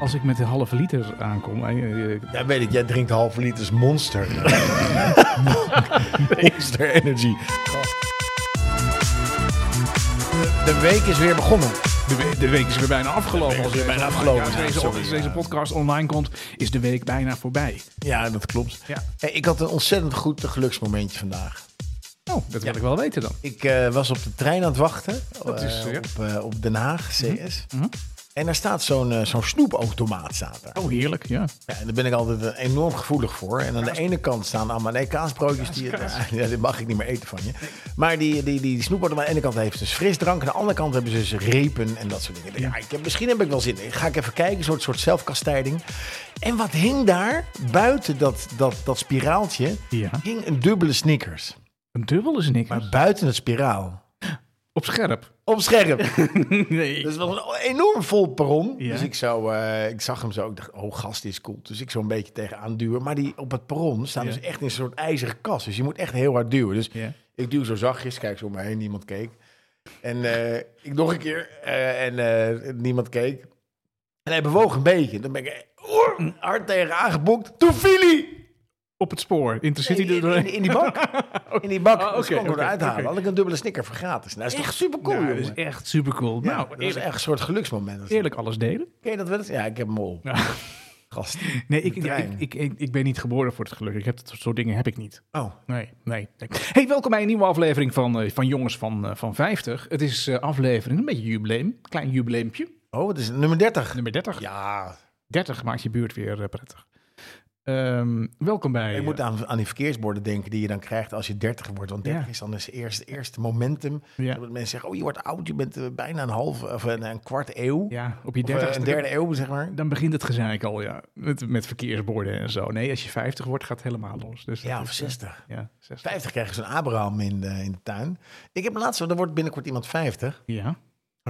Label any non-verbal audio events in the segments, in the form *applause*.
als ik met een halve liter aankom. eh, eh, Ja, weet ik. Jij drinkt halve liters Monster. *laughs* Monster Energy. De week is weer begonnen. De, we- de week is weer bijna afgelopen. De week is Als weer deze- bijna afgelopen. Als Ja, deze, sorry, als deze podcast online komt, is de week bijna voorbij. Ja, dat klopt. Ja. Hey, ik had een ontzettend goed geluksmomentje vandaag. Oh, dat wil ik wel weten dan. Ik eh, was op de trein aan het wachten. Dat is, eh, ja. op, eh, op Den Haag, CS. Mhm. En daar staat zo'n eh, zo'n snoepautomaat. Staat er. Oh, heerlijk, ja. Ja, en daar ben ik altijd eh, enorm gevoelig voor. En aan de ene kant staan allemaal nee, kaasbroodjes. Die, *laughs* ja, die mag ik niet meer eten van je. Maar die, die, die, die snoepautomaat aan de ene kant heeft dus frisdrank. Aan de andere kant hebben ze dus repen en dat soort dingen. Ja, ik heb, misschien heb ik wel zin in. Ga ik even kijken, een soort, soort zelfkastijding. En wat hing daar, buiten dat, dat, dat spiraaltje, Ja. hing een dubbele Snickers. Een dubbele Snickers. Maar buiten het spiraal. Op scherp. Op scherp. *laughs* nee. Dus het was een enorm vol perron. Ja. Dus ik, zo, eh, ik zag hem zo. Ik dacht, oh gast, is cool. Dus ik zo een beetje tegenaan duwen. Maar die op het perron staan Ja. dus echt in een soort ijzeren kast. Dus je moet echt heel hard duwen. Dus Ja. ik duw zo zachtjes. Kijk zo om me heen. Niemand keek. En eh, ik nog een keer. eh, en niemand keek. En hij bewoog een beetje. Dan ben ik hard tegen aangeboekt. Toen viel hij! Op het spoor. Intercity In, in, doorheen. in, in die bak. *laughs* In die bak. Oh, Oh, oké, okay, oké, eruit halen. oké. Had ik een dubbele snicker voor gratis. Nou, dat is toch super cool, dat is echt super cool. Ja, nou, dat is eerlijk, echt een soort geluksmoment. eerlijk alles delen. Ken je dat wel eens? Ja, ik heb. Ja. *laughs* Gast. Nee, ik, ja, ik, ik, ik, ik ben niet geboren voor het geluk. Ik heb dat soort dingen heb ik niet. Oh, Nee, nee. nee. Hey, welkom bij een nieuwe aflevering van, eh, van Jongens van, eh, van 50. Het is eh, aflevering, een beetje jubileum. Klein jubileumpje. oh het is nummer 30. Nummer 30. Ja, 30 maakt je buurt weer prettig. Ehm, welkom bij... ik moet aan, aan die verkeersborden denken die je dan krijgt als je 30 wordt. Want 30 Ja. is dan dus eerst eerste momentum. eh, ja, Dat mensen zeggen, oh je wordt oud, je bent eh, bijna een half of een, een kwart eeuw. ja, op je Of, eh, 30 een derde eeuw, zeg maar. Dan begint het gezeik al, ja. Met, met verkeersborden en zo. Nee, als je 50 wordt, gaat het helemaal los. Dus Ja, of is, eh, 60. Ja, 60. 50 krijg je zo'n Abraham in de, in de tuin. Ik heb laatst, er wordt binnenkort iemand 50. Ja.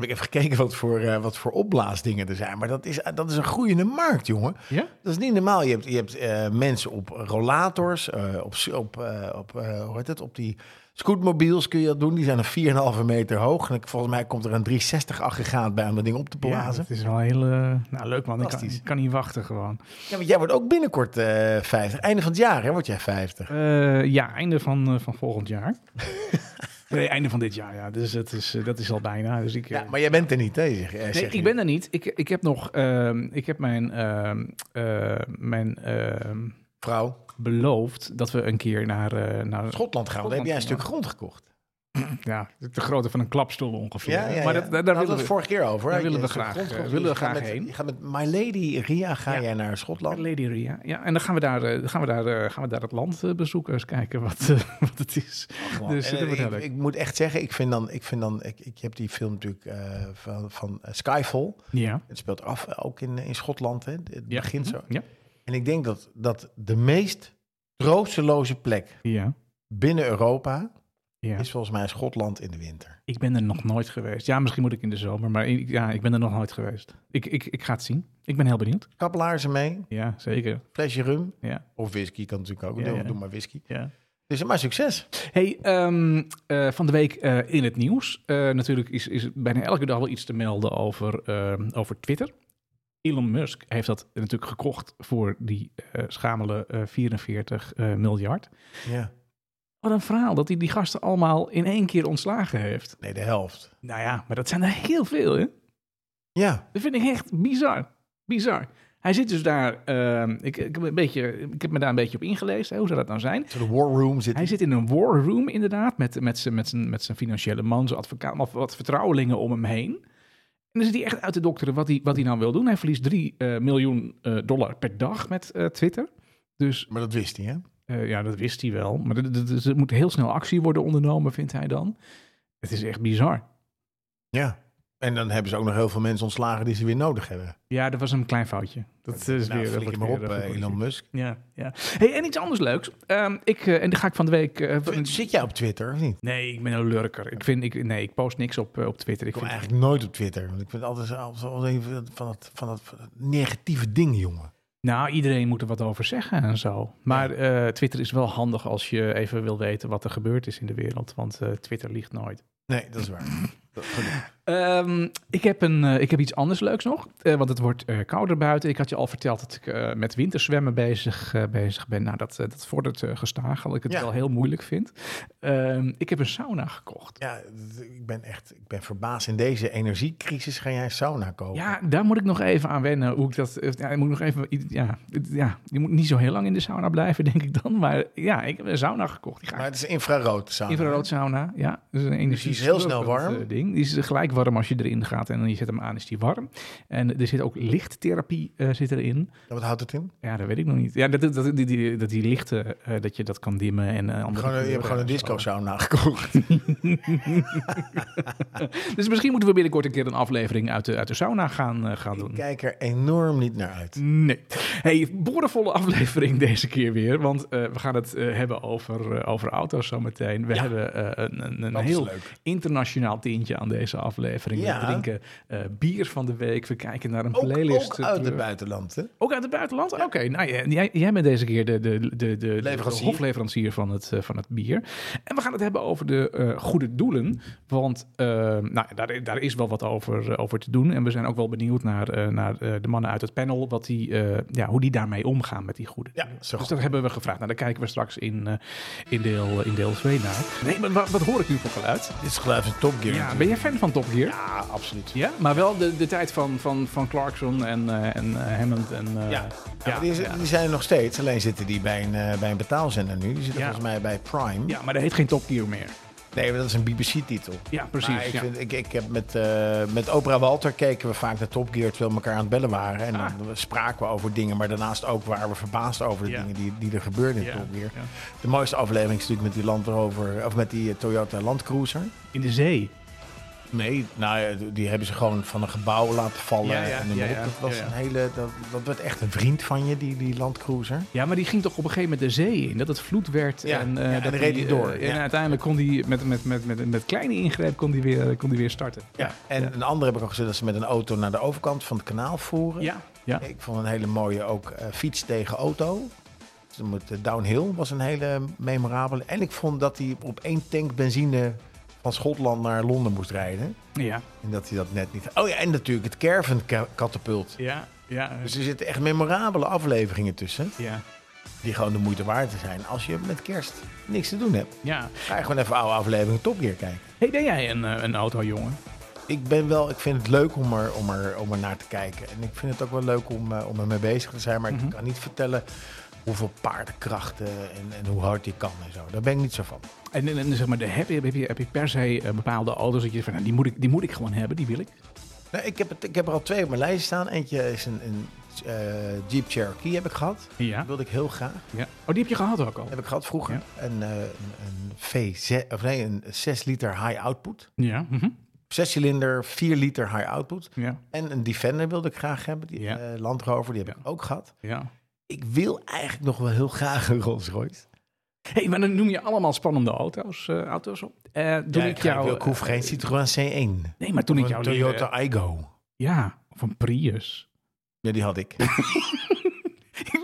Heb ik even gekeken wat voor, eh, wat voor opblaasdingen er zijn. Maar dat is, dat is een groeiende markt, jongen. Ja? Dat is niet normaal. Je hebt, je hebt eh, mensen op rollators, eh, op, op, op, hoe heet het, op die scootmobiels kun je dat doen. Die zijn een 4,5 meter hoog. En ik- volgens mij komt er een 360 aggregaat bij om dat ding op te Ja, blazen. dat is wel heel... nou, leuk man. Ik kan, ik kan niet wachten gewoon. Ja, want jij wordt ook binnenkort eh 50. Einde van het jaar, hè, word jij 50. Eh, ja, einde van, van volgend jaar. *laughs* nee, einde van dit jaar, ja. Dus het is, eh, dat is al bijna. Dus ik, Ja, eh, maar jij bent er niet, hè? Zeg, eh, nee, ik je. ben er niet. Ik, ik heb nog... ehm, ik heb mijn... ehm, eh, mijn ehm, Vrouw, beloofd dat we een keer naar... eh, naar Schotland gaan. Dan heb jij een stuk grond gekocht. *clears throat* ja, de grootte van een klapstoel ongeveer. Ja, ja, maar dat, daar, Daar daar hadden willen we vorige keer over. daar willen we graag, grond eh, willen we graag met- heen. Je gaat met My Lady Ria ga jij naar Schotland. Lady Ria. Ja, en dan gaan we daar, eh, gaan we daar, eh, gaan we daar het land bezoeken. Eens kijken wat, *laughs* wat het is. Dus En, ik, ik moet echt zeggen, ik vind dan, ik vind dan, ik, ik heb die film natuurlijk van, van Skyfall. Ja. Het speelt af ook in, in Schotland. Hè? Het begint zo. Ja. En ik denk dat, dat de meest troosteloze plek binnen Europa ja. is volgens mij Schotland in de winter. Ik ben er nog nooit geweest. Ja, misschien moet ik in de zomer, maar ik, ja, ik ben er nog nooit geweest. Ik, ik, ik ga het zien. Ik ben heel benieuwd. Kappelaarzen mee, Ja, zeker. flesje rum Ja. of whisky kan natuurlijk ook. Ja, doe, ja. doe maar whisky. ja. Dus maar succes. Hey, ehm, eh, van de week eh, in het nieuws. Eh, natuurlijk is, is bijna elke dag wel iets te melden over, ehm, over Twitter. Elon Musk heeft dat natuurlijk gekocht voor die schamele eh, 44 eh, miljard. Ja. Wat een verhaal dat hij die gasten allemaal in één keer ontslagen heeft. Nee, de helft. Nou ja, maar dat zijn er heel veel, hè? Ja. Dat vind ik echt bizar. Bizar. Hij zit dus daar. ehm, ik, ik, heb een beetje, ik heb me daar een beetje op ingelezen. Hè, hoe zou dat nou zijn? De war room zit. Hij zit in een war room, inderdaad. Met, met, zijn, met, zijn, met zijn financiële man, zijn advocaat, maar wat vertrouwelingen om hem heen. En dan zit hij echt uit te dokteren wat hij, wat hij nou wil doen. Hij verliest 3 miljoen eh, dollar per dag met eh, Twitter. Dus Maar dat wist hij, hè? Eh, ja, dat wist hij wel. Maar er- moet heel snel actie worden ondernomen, vindt hij dan. Het is echt bizar. Ja. En dan hebben ze ook nog heel veel mensen ontslagen die ze weer nodig hebben. Ja, dat was een klein foutje. Dat is nou, weer... dat maar op, eh. Elon Musk. Ja, ja. Hey, en iets anders leuks. Ehm, ik, eh, en dan ga ik van de week... van- Zit jij op Twitter of niet? nee, ik ben een lurker. Ik, vind, ik, nee, ik post niks op, op Twitter. Ik Ik kom vind, eigenlijk nooit op Twitter. Want ik vind altijd even van het, van het negatieve ding, jongen. Nou, iedereen moet er wat over zeggen en zo. Maar eh, Twitter is wel handig als je even wil weten wat er gebeurd is in de wereld. Want eh, Twitter liegt nooit. Nee, dat is waar. Ehm, ik, heb een, eh, ik heb iets anders leuks nog, eh, want het wordt eh, kouder buiten. Ik had je al verteld dat ik met winterzwemmen bezig, bezig ben. Nou, dat, dat vordert gestaag, dat ik het Ja. wel heel moeilijk vind. Ehm, ik heb een sauna gekocht. Ja, ik ben echt ik ben verbaasd. In deze energiecrisis ga jij een sauna kopen. Ja, daar moet ik nog even aan wennen. Hoe ik dat, ja, ik moet nog even, ja, ja, je moet niet zo heel lang in de sauna blijven, *laughs* denk ik dan. Maar ja, ik heb een sauna gekocht. Die ga ik Maar het is infrarood sauna. Infrarood sauna, ja. Dus een energie is heel snel warm. ding. Die is gelijk warm als je erin gaat en dan je zet hem aan, is die warm. En er zit ook lichttherapie eh, zit erin. Ja, Wat houdt het in? Ja, dat weet ik nog niet. Ja, dat, die, die, dat die lichten, eh, dat je dat kan dimmen en eh, andere Gewoon, je hebt gewoon een disco sauna gekocht. *laughs* Dus misschien moeten we binnenkort een keer een aflevering uit de, uit de sauna gaan, gaan Ik doen. kijk er enorm niet naar uit. Nee. Hey, borenvolle aflevering *laughs* deze keer weer. Want we gaan het hebben over, over auto's zometeen. We Ja. hebben een, een, een heel leuk. internationaal tintje aan deze aflevering. Ja. We drinken eh, bier van de week. We kijken naar een Ook, playlist. ook uit het buitenland, hè? Ook uit het buitenland? Oké, nou jij, jij, bent deze keer de, de, de, de, de Leverancier. hofleverancier van het, eh, van het bier. En we gaan het hebben over de eh, goede doelen. Want nou, daar, daar is wel wat over, over te doen. En we zijn ook wel benieuwd naar, naar de mannen uit het panel. Wat die, ja, hoe die daarmee omgaan met die goede Ja, zo Dus goed. dat hebben we gevraagd. Nou, daar kijken we straks in, in, deel, in deel 2 naar. Nee, maar wat, wat hoor ik nu voor geluid? Dit is geluid van Top Gear. Ja, ben jij fan van Top Gear? Ja, absoluut. Ja, maar wel de, de tijd van, van, van Clarkson en, eh, en eh, Hammond. En, eh, Ja. ja, die, ja. die zijn er nog steeds. Alleen zitten die bij een, eh, bij een betaalzender nu. Die zitten Ja. volgens mij bij Prime. Ja, maar dat heet geen Top Gear meer. Nee, dat is een BBC-titel. Ja, precies. Maar ik, ja. vind, ik, ik heb met, eh, met Oprah Walter keken we vaak naar Top Gear terwijl we elkaar aan het bellen waren. En dan Ah. spraken we over dingen, maar daarnaast ook waren we verbaasd over de Ja. dingen die, die er gebeurden in Ja, Top Gear. ja. De mooiste aflevering is natuurlijk met die Land Rover, of met die Toyota Land Cruiser. In de zee. Nee, nou die hebben ze gewoon van een gebouw laten vallen. Ja, ja, en ja, dat was een hele, dat, dat werd echt een vriend van je, die, die Land Cruiser. Ja, maar die ging toch op een gegeven moment de zee in. Dat het vloed werd. En, eh, ja, en dan reed hij eh, door, en ja. uiteindelijk kon hij met, met, met, met, met kleine ingreep kon die weer, kon die weer starten. Ja. En een andere heb ik al gezien dat ze met een auto naar de overkant van het kanaal voeren. Ja, ja. Ik vond een hele mooie ook eh, fiets tegen auto. Dus met, eh, downhill was een hele memorabele. En ik vond dat hij op één tank benzine van Schotland naar Londen moest rijden. Ja, En dat hij dat net niet... Oh ja, en natuurlijk het caravan ka- katapult. ja, ja. Dus er zitten echt memorabele afleveringen tussen. ja. Die gewoon de moeite waard zijn. Als je met kerst niks te doen hebt. ja. Ga je gewoon even oude afleveringen Top Gear kijken. Hey, ben jij een, eh, een autojongen? Ik ben wel, ik vind het leuk om er, om er, om er naar te kijken. En ik vind het ook wel leuk om, eh, om er mee bezig te zijn. Maar Mhm. ik kan niet vertellen hoeveel paardenkrachten en, en hoe hard die kan en zo. Daar ben ik niet zo van. En, en, en zeg maar, de, heb, je, heb, je, heb je per se eh, bepaalde auto's dat je van, nou, die, moet ik, die moet ik gewoon hebben, die wil ik? Nou, ik, heb het, ik heb er al twee op mijn lijst staan. Eentje is een, een eh, Jeep Cherokee heb ik gehad. Ja. Dat wilde ik heel graag. ja. Oh, die heb je gehad ook al? Heb ik gehad vroeger. Ja. Een, eh, een, een V6, of nee, een 6 liter high output. Ja. mhm. Zes cilinder, 4 liter high output. Ja. En een Defender wilde ik graag hebben. Die Ja. eh, Land Rover, die heb ik ook gehad. Ja. Ik wil eigenlijk nog wel heel graag een Rolls Royce. hey, maar dan noem je allemaal spannende auto's, eh, auto's op. Eh toen Ja, ik ik, ga- jou... ik, wil- ik hoef eh, geen Citroën C1. Nee, maar toen ik jou Toyota Igo. Ja, of een Prius. Ja, die had ik. *laughs*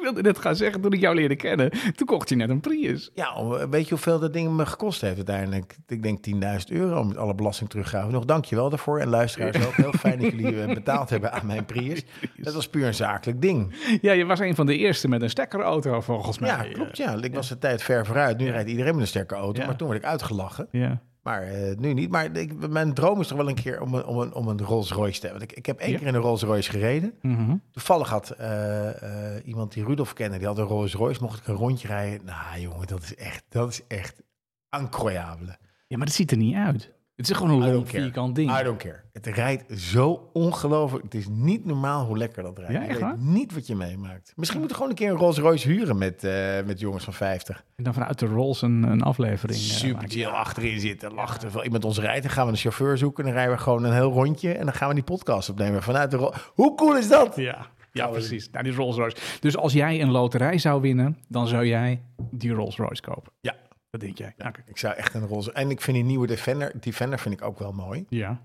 ik wilde net gaan zeggen, toen ik jou leerde kennen, toen kocht je net een Prius. Ja, om- weet je hoeveel dat ding me gekost heeft uiteindelijk? Ik denk 10.000 euro met alle belasting teruggaven. Nog dankjewel daarvoor. En luisteraars ook. Heel fijn dat jullie eh, betaald hebben aan mijn Prius. *laughs* Dat was puur een zakelijk ding. Ja, je was een van de eerste met een stekkerauto volgens mij. Ja, klopt. Ja, ik was de tijd ver vooruit. Nu rijdt iedereen met een sterke auto. Maar toen werd ik uitgelachen. Ja. Maar eh, nu niet. Maar ik, mijn droom is toch wel een keer om een, om een, om een Rolls Royce te hebben. Want ik, ik heb één Ja. keer in een Rolls Royce gereden. Mhm. Toevallig had eh, eh, iemand die Rudolf kende, die had een Rolls Royce, mocht ik een rondje rijden. Nou jongen, dat is echt, dat is echt incroyable. ja, maar dat ziet er niet uit. Het is gewoon een care. vierkant ding. I don't care. Het rijdt zo ongelooflijk. Het is niet normaal hoe lekker dat rijdt. Ja, je weet niet wat je meemaakt. Misschien moet je gewoon een keer een Rolls Royce huren met, eh, met jongens van 50. En dan vanuit de Rolls een, een aflevering. eh, Super chill achterin zitten, lachen. Terwijl iemand ons rijdt, dan gaan we een chauffeur zoeken. Dan rijden we gewoon een heel rondje en dan gaan we die podcast opnemen vanuit de Rolls. Hoe cool is dat? Ja, ja we precies. Nou, die Rolls Royce. Dus als jij een loterij zou winnen, dan zou jij die Rolls Royce kopen. Ja. Dat denk jij. Oké. Ik zou echt een Rolls En ik vind die nieuwe Defender, Defender vind ik ook wel mooi. Ja.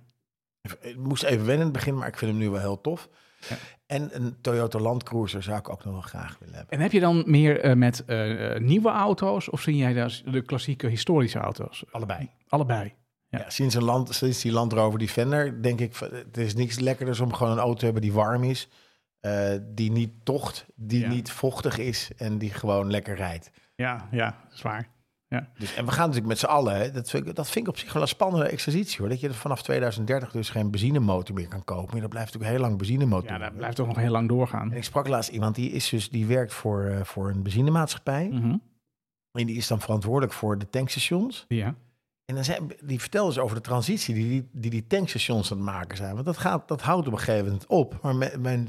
Ik moest even wennen in het begin, maar ik vind hem nu wel heel tof. Ja. En een Toyota Land Cruiser zou ik ook nog wel graag willen hebben. En heb je dan meer eh, met eh, nieuwe auto's of zie jij daar de klassieke historische auto's? Allebei. Allebei. Ja. Ja, sinds, een land, sinds die Land Rover Defender denk ik, het is niks lekkerders om gewoon een auto te hebben die warm is. eh, die niet tocht, die Ja. niet vochtig is en die gewoon lekker rijdt. Ja, ja, zwaar. Dus, en we gaan natuurlijk met z'n allen, hè, dat, vind ik, dat vind ik op zich wel een spannende exercitie hoor. Dat je vanaf 2030 dus geen benzinemotor meer kan kopen. Maar dat blijft natuurlijk heel lang benzinemotor. Ja, dat blijft toch nog heel lang doorgaan. En ik sprak laatst iemand die, is dus, die werkt voor, eh, voor een benzinemaatschappij. Mhm. En die is dan verantwoordelijk voor de tankstations. Ja. En dan zijn, die vertelde dus over de transitie die die, die, die tankstations aan het maken zijn. Want dat, gaat, dat houdt op een gegeven moment op. Maar men, men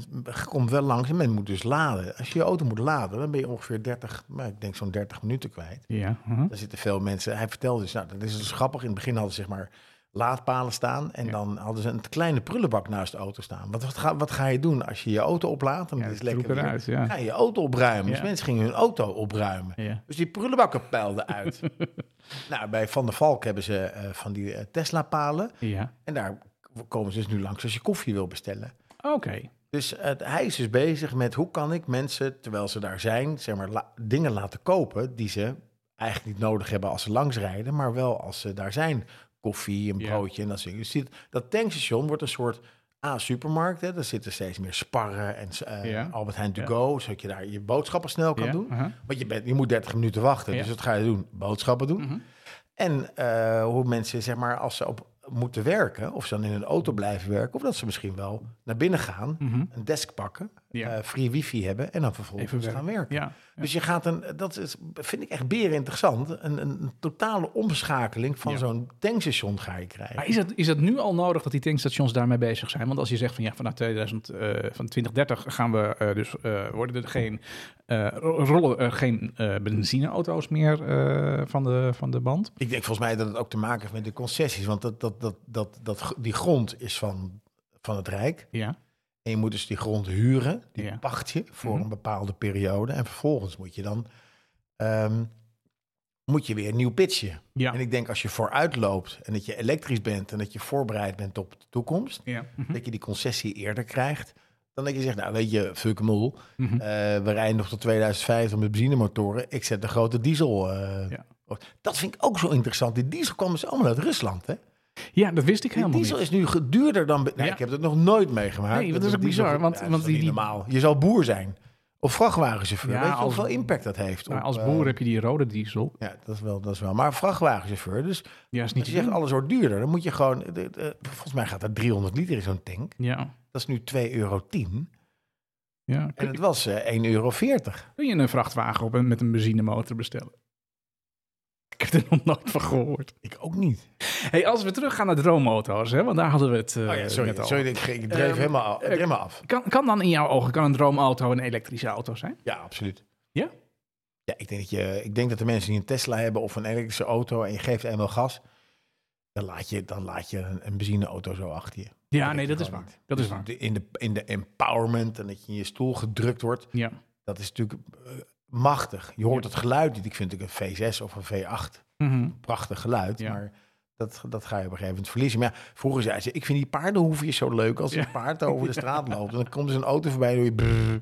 komt wel langs en men moet dus laden. Als je je auto moet laden, dan ben je ongeveer 30, nou, ik denk zo'n 30 minuten kwijt. Ja. mhm. Daar zitten veel mensen. Hij vertelde dus, nou, dat is dus grappig. In het begin hadden ze zeg maar laadpalen staan. En Ja. dan hadden ze een kleine prullenbak naast de auto staan. Want wat ga, wat ga je doen als je je auto oplaadt? En Ja, is lekker eruit, ja. Ga je je auto opruimen. Dus mensen gingen hun auto opruimen. Dus die prullenbakken peilden uit. *laughs* nou, bij Van der Valk hebben ze eh, van die eh, Tesla-palen. Ja. En daar komen ze dus nu langs als je koffie wil bestellen. Oké. Dus hij is dus bezig met hoe kan ik mensen, terwijl ze daar zijn, zeg maar, la- dingen laten kopen die ze eigenlijk niet nodig hebben als ze langsrijden, maar wel als ze daar zijn. Koffie, een Ja. broodje en dat soort dingen. Dus dit, dat tankstation wordt een soort A-supermarkt. Hè. Er zitten steeds meer sparren en eh, Ja. Albert Heijn to Ja. go, zodat je daar je boodschappen snel kan doen. aha. Want je, bent, je moet 30 minuten wachten, dus wat ga je doen? Boodschappen doen. Mhm. En eh, hoe mensen, zeg maar, als ze op moeten werken, of ze dan in een auto blijven werken, of dat ze misschien wel naar binnen gaan, Mhm. een desk pakken, Ja. eh, free wifi hebben en dan vervolgens Even gaan werken. Ja. Dus je gaat een, dat is, vind ik echt beren interessant, een, een, totale omschakeling van zo'n tankstation ga je krijgen. Maar is het, is het nu al nodig dat die tankstations daarmee bezig zijn? Want als je zegt van ja, vanaf 2000, eh, van 2030 gaan we eh, dus eh, worden er geen ro- rollen er geen benzineauto's meer van, de, van de band. Ik denk volgens mij dat het ook te maken heeft met de concessies, want dat, dat, dat, dat, dat, die grond is van, van het Rijk. Ja. En je moet dus die grond huren, die Ja. pacht je voor Mhm. een bepaalde periode. En vervolgens moet je dan ehm, moet je weer nieuw pitchen. Ja. En ik denk als je vooruit loopt en dat je elektrisch bent en dat je voorbereid bent op de toekomst, Ja. Mhm. dat je die concessie eerder krijgt. Dan dat je zegt, nou weet je, fuck hem. Mhm. Eh, we rijden nog tot 2050 met benzinemotoren. Ik zet de grote diesel. eh. Dat vind ik ook zo interessant. Die diesel kwam dus allemaal uit Rusland. Hè? Ja, dat wist ik helemaal diesel niet. is nu duurder dan... Nou, Ja. Ik heb het nog nooit meegemaakt. Nee, dat is ook bizar, diesel- want- Ja, dat want die- normaal. Je zal boer zijn. Of vrachtwagenchauffeur. Ja, Weet je hoeveel impact dat heeft? Maar op, als eh, boer heb je die rode diesel. Ja, dat is, wel, dat is wel. Maar vrachtwagenchauffeur. Dus Ja, is niet als je zegt alles wordt duurder, dan moet je gewoon... de- de- volgens mij gaat er 300 liter in zo'n tank. Ja. Dat is nu 2,10 euro. ja. En het was eh 1,40 euro. kun je een vrachtwagen op met een benzinemotor bestellen? Ik heb er nog nooit van gehoord. Ik ook niet. Hey, als we teruggaan naar droomauto's, hè, want daar hadden we het eh, Oh ja, sorry, net al. sorry ik, ik dreef Ehm, helemaal, dreef eh, helemaal af. Kan, kan dan in jouw ogen kan een droomauto een elektrische auto zijn? Ja, absoluut. Ja? Ja, ik denk, dat je, ik denk dat de mensen die een Tesla hebben of een elektrische auto en je geeft eenmaal gas, dan laat je, dan laat je een, een benzineauto zo achter je. Ja, nee, dat is waar. niet. Dat is Dus waar. in, de, in de empowerment en dat je in je stoel gedrukt wordt, Ja. dat is natuurlijk eh, machtig. Je hoort het geluid niet. Ik vind natuurlijk een V6 of een V8 Mhm. prachtig geluid, Ja. maar dat, dat ga je op een gegeven moment verliezen. Maar ja, vroeger zei ze, ik vind die paardenhoefjes zo leuk als een paard over de straat loopt. En dan komt er een auto voorbij doe je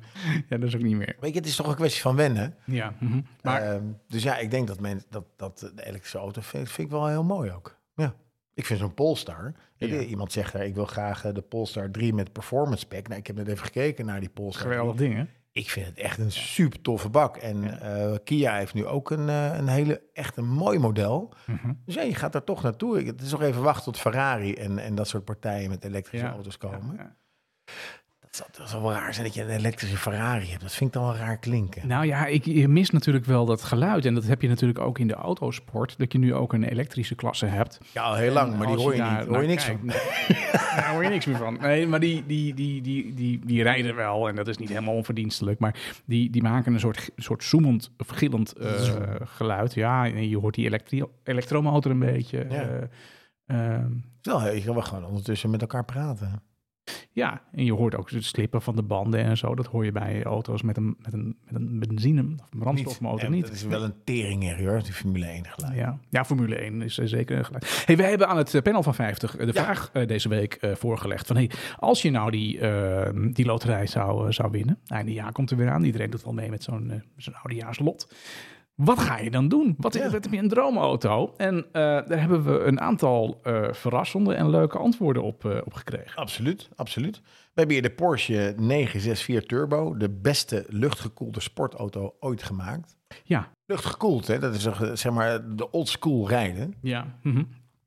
ja, dat is ook niet meer. Weet je, het is toch een kwestie van wennen. Ja. mhm. Maar Ehm, dus ja, ik denk dat, men, dat, dat de elektrische auto vind, vind ik wel heel mooi ook. Ja. Ik vind zo'n Polestar. Ja. Iemand zegt daar, ik wil graag eh, de Polestar 3 met performance pack. Nou, ik heb net even gekeken naar die Polestar 3. geweldig ding, hè? Ik vind het echt een super toffe bak. En eh, Kia heeft nu ook een, eh, een hele, echt een mooi model. Mhm. Dus ja, je gaat er toch naartoe. Ik- Het is nog even wachten tot Ferrari en, en dat soort partijen met elektrische Ja. auto's komen. Dat, dat zal wel raar zijn dat je een elektrische Ferrari hebt. Dat vind ik dan wel raar klinken. Nou ja, ik, je mist natuurlijk wel dat geluid. En dat heb je natuurlijk ook in de autosport. Dat je nu ook een elektrische klasse hebt. Ja, al heel lang, En maar die hoor je daar niet. Hoor je niks kijkt, van. nee. *laughs* daar hoor je niks meer van. Nee, maar die, die, die, die, die, die rijden wel. En dat is niet helemaal onverdienstelijk. Maar die, die maken een soort, soort zoemend of gillend eh, geluid. Ja, en je hoort die elektri- elektromotor een beetje. Ja. Ja, ehm, je kan wel gewoon ondertussen met elkaar praten. Ja, en je hoort ook het slippen van de banden en zo. Dat hoor je bij auto's met een, met een, met een benzine- of brandstofmotor niet. Dat is wel een tering hoor, die Formule 1 geluid. Ja. ja, Formule 1 is eh, zeker een geluid. Hey, wij hebben aan het eh, panel van 50 de Ja. vraag eh, deze week eh, voorgelegd. Van, hey, als je nou die, eh, die loterij zou, eh, zou winnen. Die jaar komt er weer aan. Iedereen doet wel mee met zo'n eh, zo'n oudejaarslot. Wat ga je dan doen? Wat, Ja. wat heb je een droomauto? En eh, daar hebben we een aantal eh, verrassende en leuke antwoorden op, eh, op gekregen. Absoluut, absoluut. We hebben hier de Porsche 964 Turbo, de beste luchtgekoelde sportauto ooit gemaakt. Ja, Luchtgekoeld, hè? dat is zeg maar de old school rijden. ja. mhm.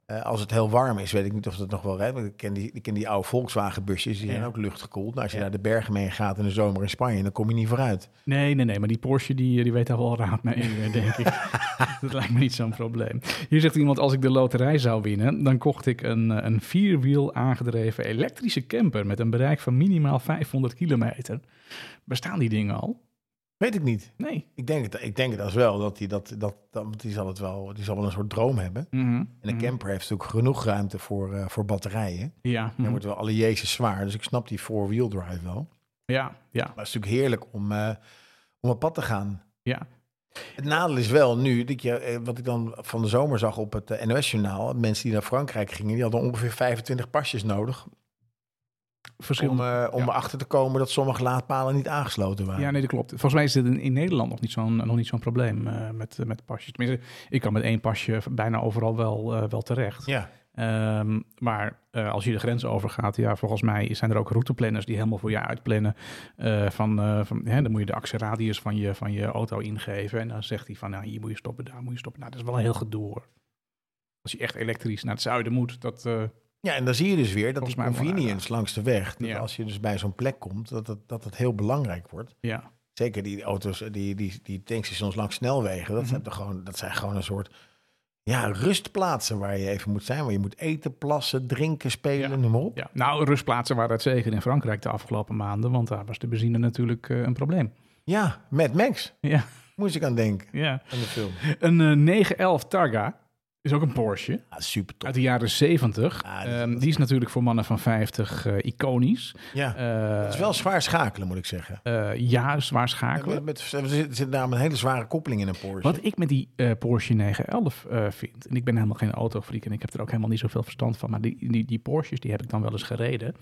Eh, als het heel warm is, weet ik niet of dat nog wel rijdt. Want ik ken die, ik ken die oude Volkswagen busjes, die zijn ook luchtgekoeld. Nou, als je Ja. naar de bergen mee gaat in de zomer in Spanje, dan kom je niet vooruit. Nee, nee, nee, maar die Porsche die, die weet daar wel raad mee, *laughs* eh, denk ik. *laughs* dat lijkt me niet zo'n probleem. Hier zegt iemand, als ik de loterij zou winnen, dan kocht ik een, eh, een vierwiel aangedreven elektrische camper met een bereik van minimaal 500 kilometer. Bestaan die dingen al? Weet ik niet. Nee. Ik denk het, ik denk het als wel, dat hij dat, dat, dat, die zal het wel, die zal wel een soort droom hebben. Mhm, En een mhm. camper heeft natuurlijk genoeg ruimte voor, eh, voor batterijen. Ja, Dan mhm. wordt wel alle jezus zwaar, dus ik snap die four-wheel drive wel. ja, ja, Maar het is natuurlijk heerlijk om, eh, om op pad te gaan. ja. Het nadeel is wel nu, dat je, eh, wat ik dan van de zomer zag op het NOS-journaal, mensen die naar Frankrijk gingen, die hadden ongeveer 25 pasjes nodig om, eh, om ja. erachter te komen dat sommige laadpalen niet aangesloten waren. Ja, nee, dat klopt. Volgens mij is dit in, in Nederland nog niet zo'n nog niet zo'n probleem eh, met, eh, met pasjes. Tenminste, ik kan met één pasje bijna overal wel, wel terecht. Ja. Ehm, maar als je de grens overgaat, ja, volgens mij zijn er ook routeplanners die helemaal voor je uitplannen. van, van, hè, dan moet je de actieradius van je, van je auto ingeven. En dan zegt hij van, nou, hier moet je stoppen, daar moet je stoppen. Nou, dat is wel een heel gedoe hoor. Als je echt elektrisch naar het zuiden moet, dat... ja, en dan zie je dus weer dat Volgens die convenience langs de weg, dat Ja. als je dus bij zo'n plek komt, dat het, dat het heel belangrijk wordt. ja, Zeker die auto's, die, die, die tankstations langs snelwegen, dat, Mhm. zijn gewoon, dat zijn gewoon een soort ja, rustplaatsen waar je even moet zijn. Waar je moet eten, plassen, drinken, spelen, Ja. noem maar op. ja. Nou, rustplaatsen waren het zeker in Frankrijk de afgelopen maanden, want daar was de benzine natuurlijk eh, een probleem. Ja, Mad Max, Ja, moest ik aan denken, ja. aan de film. Een eh, 911 Targa is ook een Porsche. Ja, super top. Uit de jaren 70. Ah, Ehm, die is natuurlijk voor mannen van 50 eh, iconisch. Ja, Eh, het is wel zwaar schakelen, moet ik zeggen. eh, ja, zwaar schakelen. Met, met, er zit, zit namelijk een hele zware koppeling in een Porsche. Wat ik met die Porsche 911 eh, vind, en ik ben helemaal geen autofreak en ik heb er ook helemaal niet zoveel verstand van, maar die, die, die Porsches die heb ik dan wel eens gereden.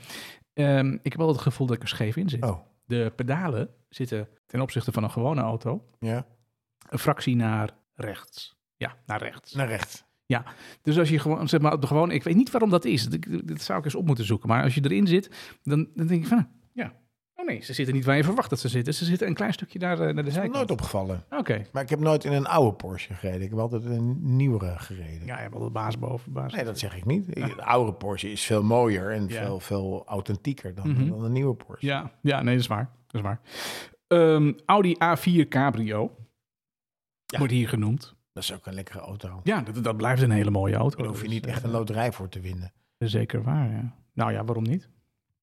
Ehm, ik heb wel het gevoel dat ik er scheef in zit. Oh, De pedalen zitten ten opzichte van een gewone auto ja, een fractie naar rechts. Ja, naar rechts. naar rechts. Dus als je gewoon, zeg maar, gewone, ik weet niet waarom dat is. Dat, zou ik eens op moeten zoeken. Maar als je erin zit, dan, dan denk ik van, ja. Oh nee, ze zitten niet waar je verwacht dat ze zitten. Ze zitten een klein stukje naar, eh, naar de Dat is me zijkant. nooit opgevallen. Oké. Maar ik heb nooit in een oude Porsche gereden. Ik heb altijd in een nieuwere gereden. Ja, je hebt de baas boven, baas. Nee, dat zeg ik niet. De oude Porsche is veel mooier en Ja. veel, veel authentieker dan, Mhm. dan een nieuwe Porsche. Ja, ja, nee, dat is waar. Dat is waar. Ehm, Audi A4 Cabrio Ja. wordt hier genoemd. Dat is ook een lekkere auto. Ja, dat, dat blijft een hele mooie auto. Daar hoef je Dus, niet eh, echt een loterij voor te winnen. Zeker waar, ja. Nou ja, waarom niet?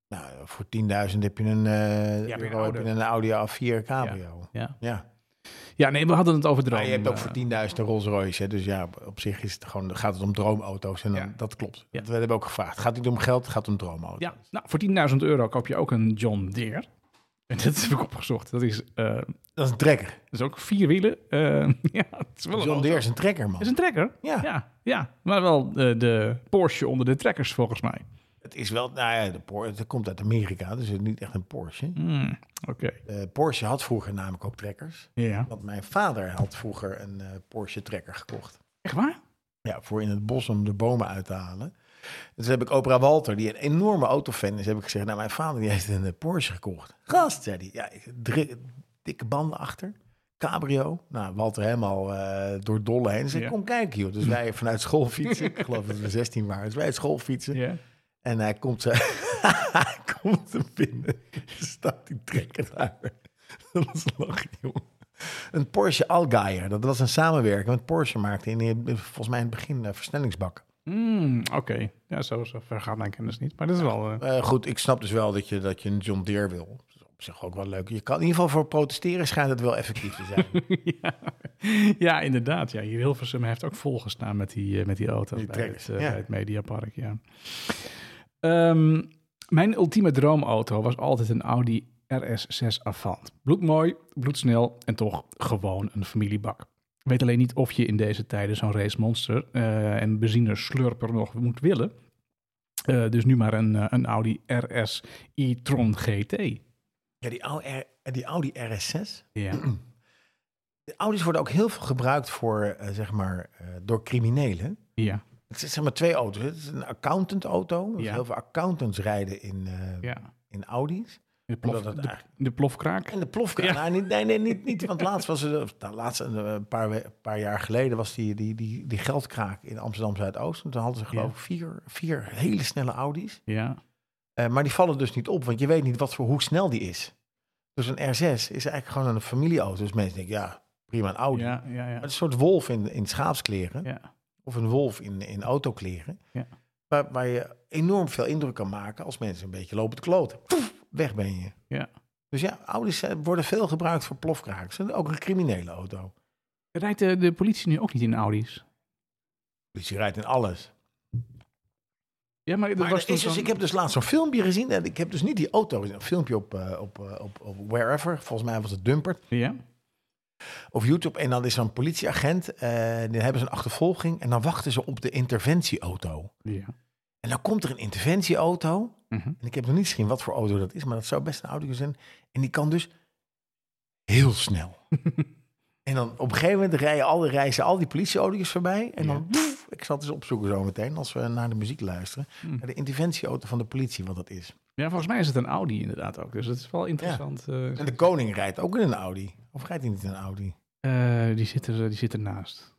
Nou, voor 10.000 heb je een, eh Ja, euro een heb je oude. een Audi A4 Cabrio. Ja. Ja. Ja, nee, we hadden het over droom. Maar je hebt ook eh, voor 10.000 een Rolls Royce. Hè? Dus ja, op zich is het gewoon, gaat het om droomauto's. En dan, Ja. dat klopt. Ja. Dat hebben we ook gevraagd. Gaat het om geld, het gaat om droomauto's. Ja, nou, voor 10.000 euro koop je ook een John Deere. En dat heb ik opgezocht. Dat is, eh, dat Dat is een trekker. is ook vier wielen. Eh, *laughs* ja, het is wel een John. Deere is een trekker, man. Is een trekker. Ja. Ja, ja. Maar wel eh, de Porsche onder de trekkers volgens mij. Het is wel, nou ja, de Porsche, het komt uit Amerika, dus het is niet echt een Porsche. Hmm, Oké. Porsche had vroeger namelijk ook trekkers. Ja. Want mijn vader had vroeger een Porsche trekker gekocht. Echt waar? Ja, voor in het bos om de bomen uit te halen. Dus heb ik Oprah Walter, die een enorme autofan is, heb ik gezegd, nou mijn vader die heeft een eh, Porsche gekocht. Gast, zei hij. Ja, dikke banden achter. Cabrio. Nou, Walter helemaal eh, door dolle heen. Dus ik Ja. kom kijken, joh. Dus wij vanuit school fietsen. ik geloof dat we *laughs* 16 waren. Dus wij uit school fietsen. Ja. En hij komt, ze, *laughs* hij komt er binnen. staat die trekker daar. Dat was lachen, jongen. Een Porsche Allgaier. Dat was een samenwerking. Want Porsche maakte in, volgens mij in het begin uh, versnellingsbakken. Hmm, Oké. Ja, zo, zo ver gaat mijn kennis niet. Maar dat is wel... eh, Eh, goed, ik snap dus wel dat je, dat je een John Deere wil. Dat is op zich ook wel leuk. Je kan in ieder geval voor protesteren schijnt het wel effectief te zijn. *laughs* ja. ja, inderdaad. Ja, hier Hilversum heeft ook volgestaan met die, eh, met die auto Die bij, het, ja. bij het Mediapark. Ja. Ehm, mijn ultieme droomauto was altijd een Audi RS6 Avant. Bloedmooi, bloedsnel en toch gewoon een familiebak. Ik weet alleen niet of je in deze tijden zo'n race monster eh, en benzine slurper nog moet willen. Eh, dus nu maar een, eh, een Audi RS e-tron GT. ja, die R- die Audi RS6. Ja. *clears throat* Audi's worden ook heel veel gebruikt voor, zeg maar, door criminelen. Ja, Het zijn zeg maar twee auto's. Het is een accountant-auto. Dus Ja. heel veel accountants rijden in, ja. in Audi's. De, plof, de, eigenlijk- de plofkraak. En de plofkraak. Nou, nee, nee, niet, niet. Want laatst was er, nou, laatst een eh, paar, we- paar jaar geleden was die, die, die, die geldkraak in Amsterdam Zuidoost. En toen hadden ze geloof Ja. ik vier, vier hele snelle Audi's. Ja, Eh, maar die vallen dus niet op, want je weet niet wat voor, hoe snel die is. Dus een R6 is eigenlijk gewoon een familieauto. Dus mensen denken, ja, prima een Audi. ja, ja. Maar ja. het is een soort wolf in, in schaapskleren. ja. Of een wolf in, in autokleren. Ja. Waar, waar je enorm veel indruk kan maken als mensen een beetje lopen te kloten. Poef, weg ben je. Ja. Dus ja, Audi's eh, worden veel gebruikt voor plofkraak. Het is ook een criminele auto. Rijdt de, de politie nu ook niet in Audi's? Dus je rijdt in alles. Ja, maar, er Maar was er dus, ik heb dus laatst zo'n filmpje gezien. En ik heb dus niet die auto. Een filmpje op, eh, op, eh, op, op Wherever. Volgens mij was het Dumpert. Ja? Of YouTube. En dan is zo'n politieagent. eh dan hebben ze een achtervolging. En dan wachten ze op de interventieauto. Ja. En dan komt er een interventieauto. Mhm. En ik heb nog niet gezien wat voor auto dat is, maar dat zou best een auto zijn. En die kan dus heel snel. *laughs* en dan op een gegeven moment rijden al, reizen al die politieauto's voorbij. En dan, ik zal het eens opzoeken zo meteen, als we naar de muziek luisteren. Hm. Naar de interventieauto van de politie, wat dat is. ja, volgens mij is het een Audi inderdaad ook. Dus dat is wel interessant. eh. En de koning rijdt ook in een Audi. Of rijdt hij niet in een Audi? Eh, die, zit er, die zit ernaast.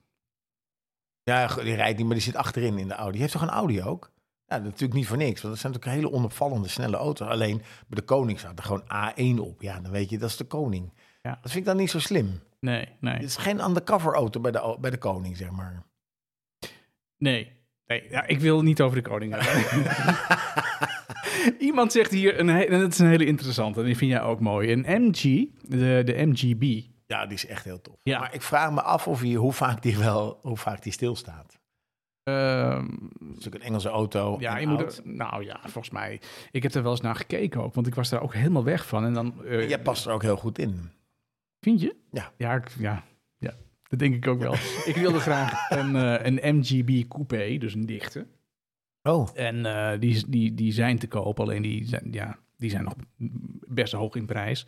Ja, die rijdt niet, maar die zit achterin in de Audi. Die heeft toch een Audi ook? Ja, natuurlijk niet voor niks. Want dat zijn natuurlijk hele onopvallende, snelle auto's. Alleen bij de koning staat er gewoon A1 op. Ja, dan weet je, dat is de koning. Ja. Dat vind ik dan niet zo slim. Nee, nee. Het is geen undercover auto bij de, bij de koning, zeg maar. Nee. nee ja, ik wil niet over de koning hebben. *laughs* Iemand zegt hier, een he- en dat is een hele interessante, en die vind jij ook mooi. Een MG, de, de MGB. Ja, die is echt heel tof. Ja. Maar ik vraag me af of hij, hoe vaak die wel, hoe vaak die stilstaat. Ehm, Het is natuurlijk een Engelse auto. ja, je moet er- nou ja, volgens mij. Ik heb er wel eens naar gekeken ook, want ik was daar ook helemaal weg van. En dan, eh, Jij past er ook heel goed in. Vind je? Ja. Ja, ik- ja, ja, dat denk ik ook wel. ik wilde graag een, eh, een MGB coupé, dus een dichte. Oh, En eh, die, die, die zijn te koop, alleen die zijn, ja, die zijn nog best hoog in prijs.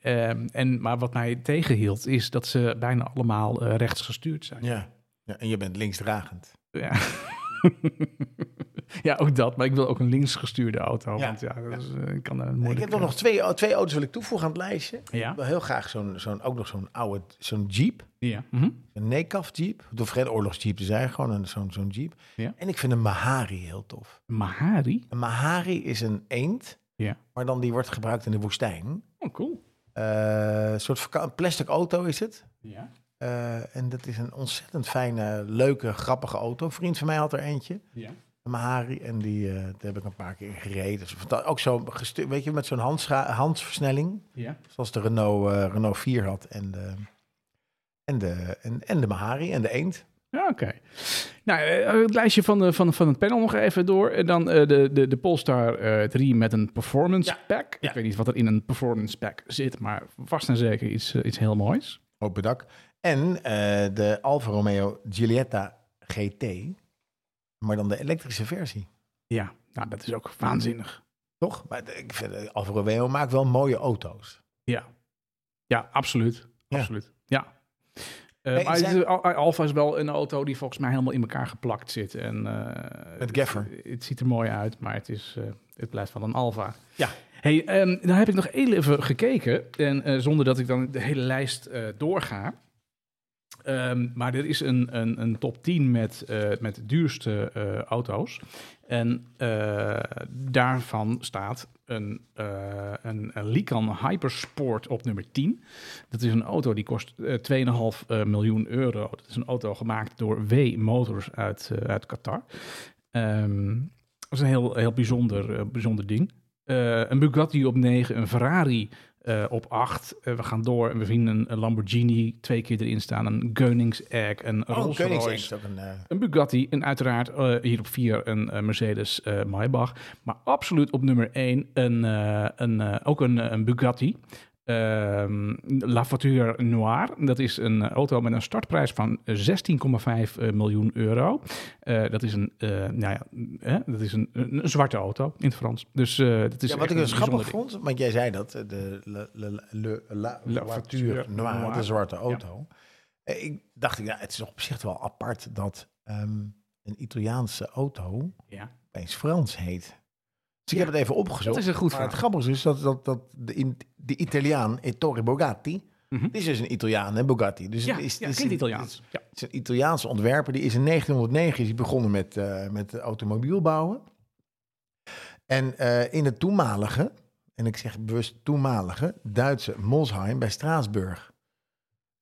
Ehm, en, maar wat mij tegenhield, is dat ze bijna allemaal rechts gestuurd zijn. ja. ja. En je bent linksdragend. Ja. *laughs* ja, ook dat. Maar ik wil ook een linksgestuurde auto. Ja. Want ja, dat is, eh, ik kan er ik moeilijk... heb er nog twee, twee auto's wil ik toevoegen aan het lijstje. Ik wil heel graag zo'n, zo'n, ook nog zo'n oude, zo'n Jeep. Ja. Mhm. Een NECAF Jeep. Het hoeft geen oorlogsjeep te zijn, gewoon een, zo'n, zo'n Jeep. Ja. En ik vind een Mahari heel tof. Mahari? Een Mahari is een eend, Ja. maar dan die wordt gebruikt in de woestijn. Oh, cool. Eh, een soort vaka- plastic auto is het. Ja. Eh, en dat is een ontzettend fijne, leuke, grappige auto. Een vriend van mij had er eentje, Ja. een Mahari. En die eh, daar heb ik een paar keer gereden. Dus ook zo, weet je, met zo'n handsversnelling. Ja. Zoals de Renault, eh, Renault 4 had. En de, en, de, en, en de Mahari en de eend. Ja, oké. Nou, het lijstje van, de, van, van het panel nog even door. En dan de, de, de Polestar eh 3 met een performance Ja. pack. Ja. Ik weet niet wat er in een performance pack zit, maar vast en zeker iets, iets heel moois. Open dak. En eh, de Alfa Romeo Giulietta GT. Maar dan de elektrische versie. Ja, nou, dat is ook waanzinnig. Toch? Maar ik vind, eh, Alfa Romeo maakt wel mooie auto's. Ja, ja absoluut. Ja. Absoluut. Ja. Eh, Hey, maar zijn- Alfa is wel een auto die volgens mij helemaal in elkaar geplakt zit. En, Met gaffer. Het, het ziet er mooi uit, maar het, is, het blijft wel een Alfa. Ja. Hey, dan heb ik nog even gekeken. En zonder dat ik dan de hele lijst doorga. Ehm, maar er is een, een, een top 10 met, eh, met de duurste eh, auto's. En eh, daarvan staat een, een, een Hypersport op nummer 10. Dat is een auto die kost eh 2,5 eh, miljoen euro. Dat is een auto gemaakt door W Motors uit, uit Qatar. Ehm, dat is een heel, heel bijzonder, bijzonder ding. Een Bugatti op 9, een Ferrari eh, op 8. we gaan door en we zien een, een Lamborghini twee keer erin staan. Een Koenigsegg, een Oh, Rolls Royce. een... eh, Een Bugatti en uiteraard eh, hier op 4 een eh, Mercedes eh Maybach. Maar absoluut op nummer 1 een, eh, een, eh, ook een, eh, een Bugatti. Ehm, La Voiture Noire, dat is een auto met een startprijs van 16,5 eh, miljoen euro. Eh, dat is, een, eh, nou ja, hè, dat is een, zwarte auto in het Frans. Dus eh dat is Ja, wat ik dus een grappig vond, want jij zei dat, de le, le, le, la La voiture noire, noire. de zwarte auto. Eh, Ik dacht, ja, het is op zich wel apart dat ehm, een Italiaanse auto. Ja. opeens Frans heet. Dus ik heb het even opgezocht. dat is een goed maar het grappige is dat, dat, dat de, de Italiaan Ettore Bugatti, Mhm. het is dus een Italiaan, hè, Bugatti. Dus Ja, het is, ja, het Italiaans. Ja. Het is een Italiaanse ontwerper. Die is in 1909 is begonnen met, eh, met automobiel bouwen. En eh, in het toenmalige, en ik zeg bewust toenmalige, Duitse Molsheim bij Straatsburg.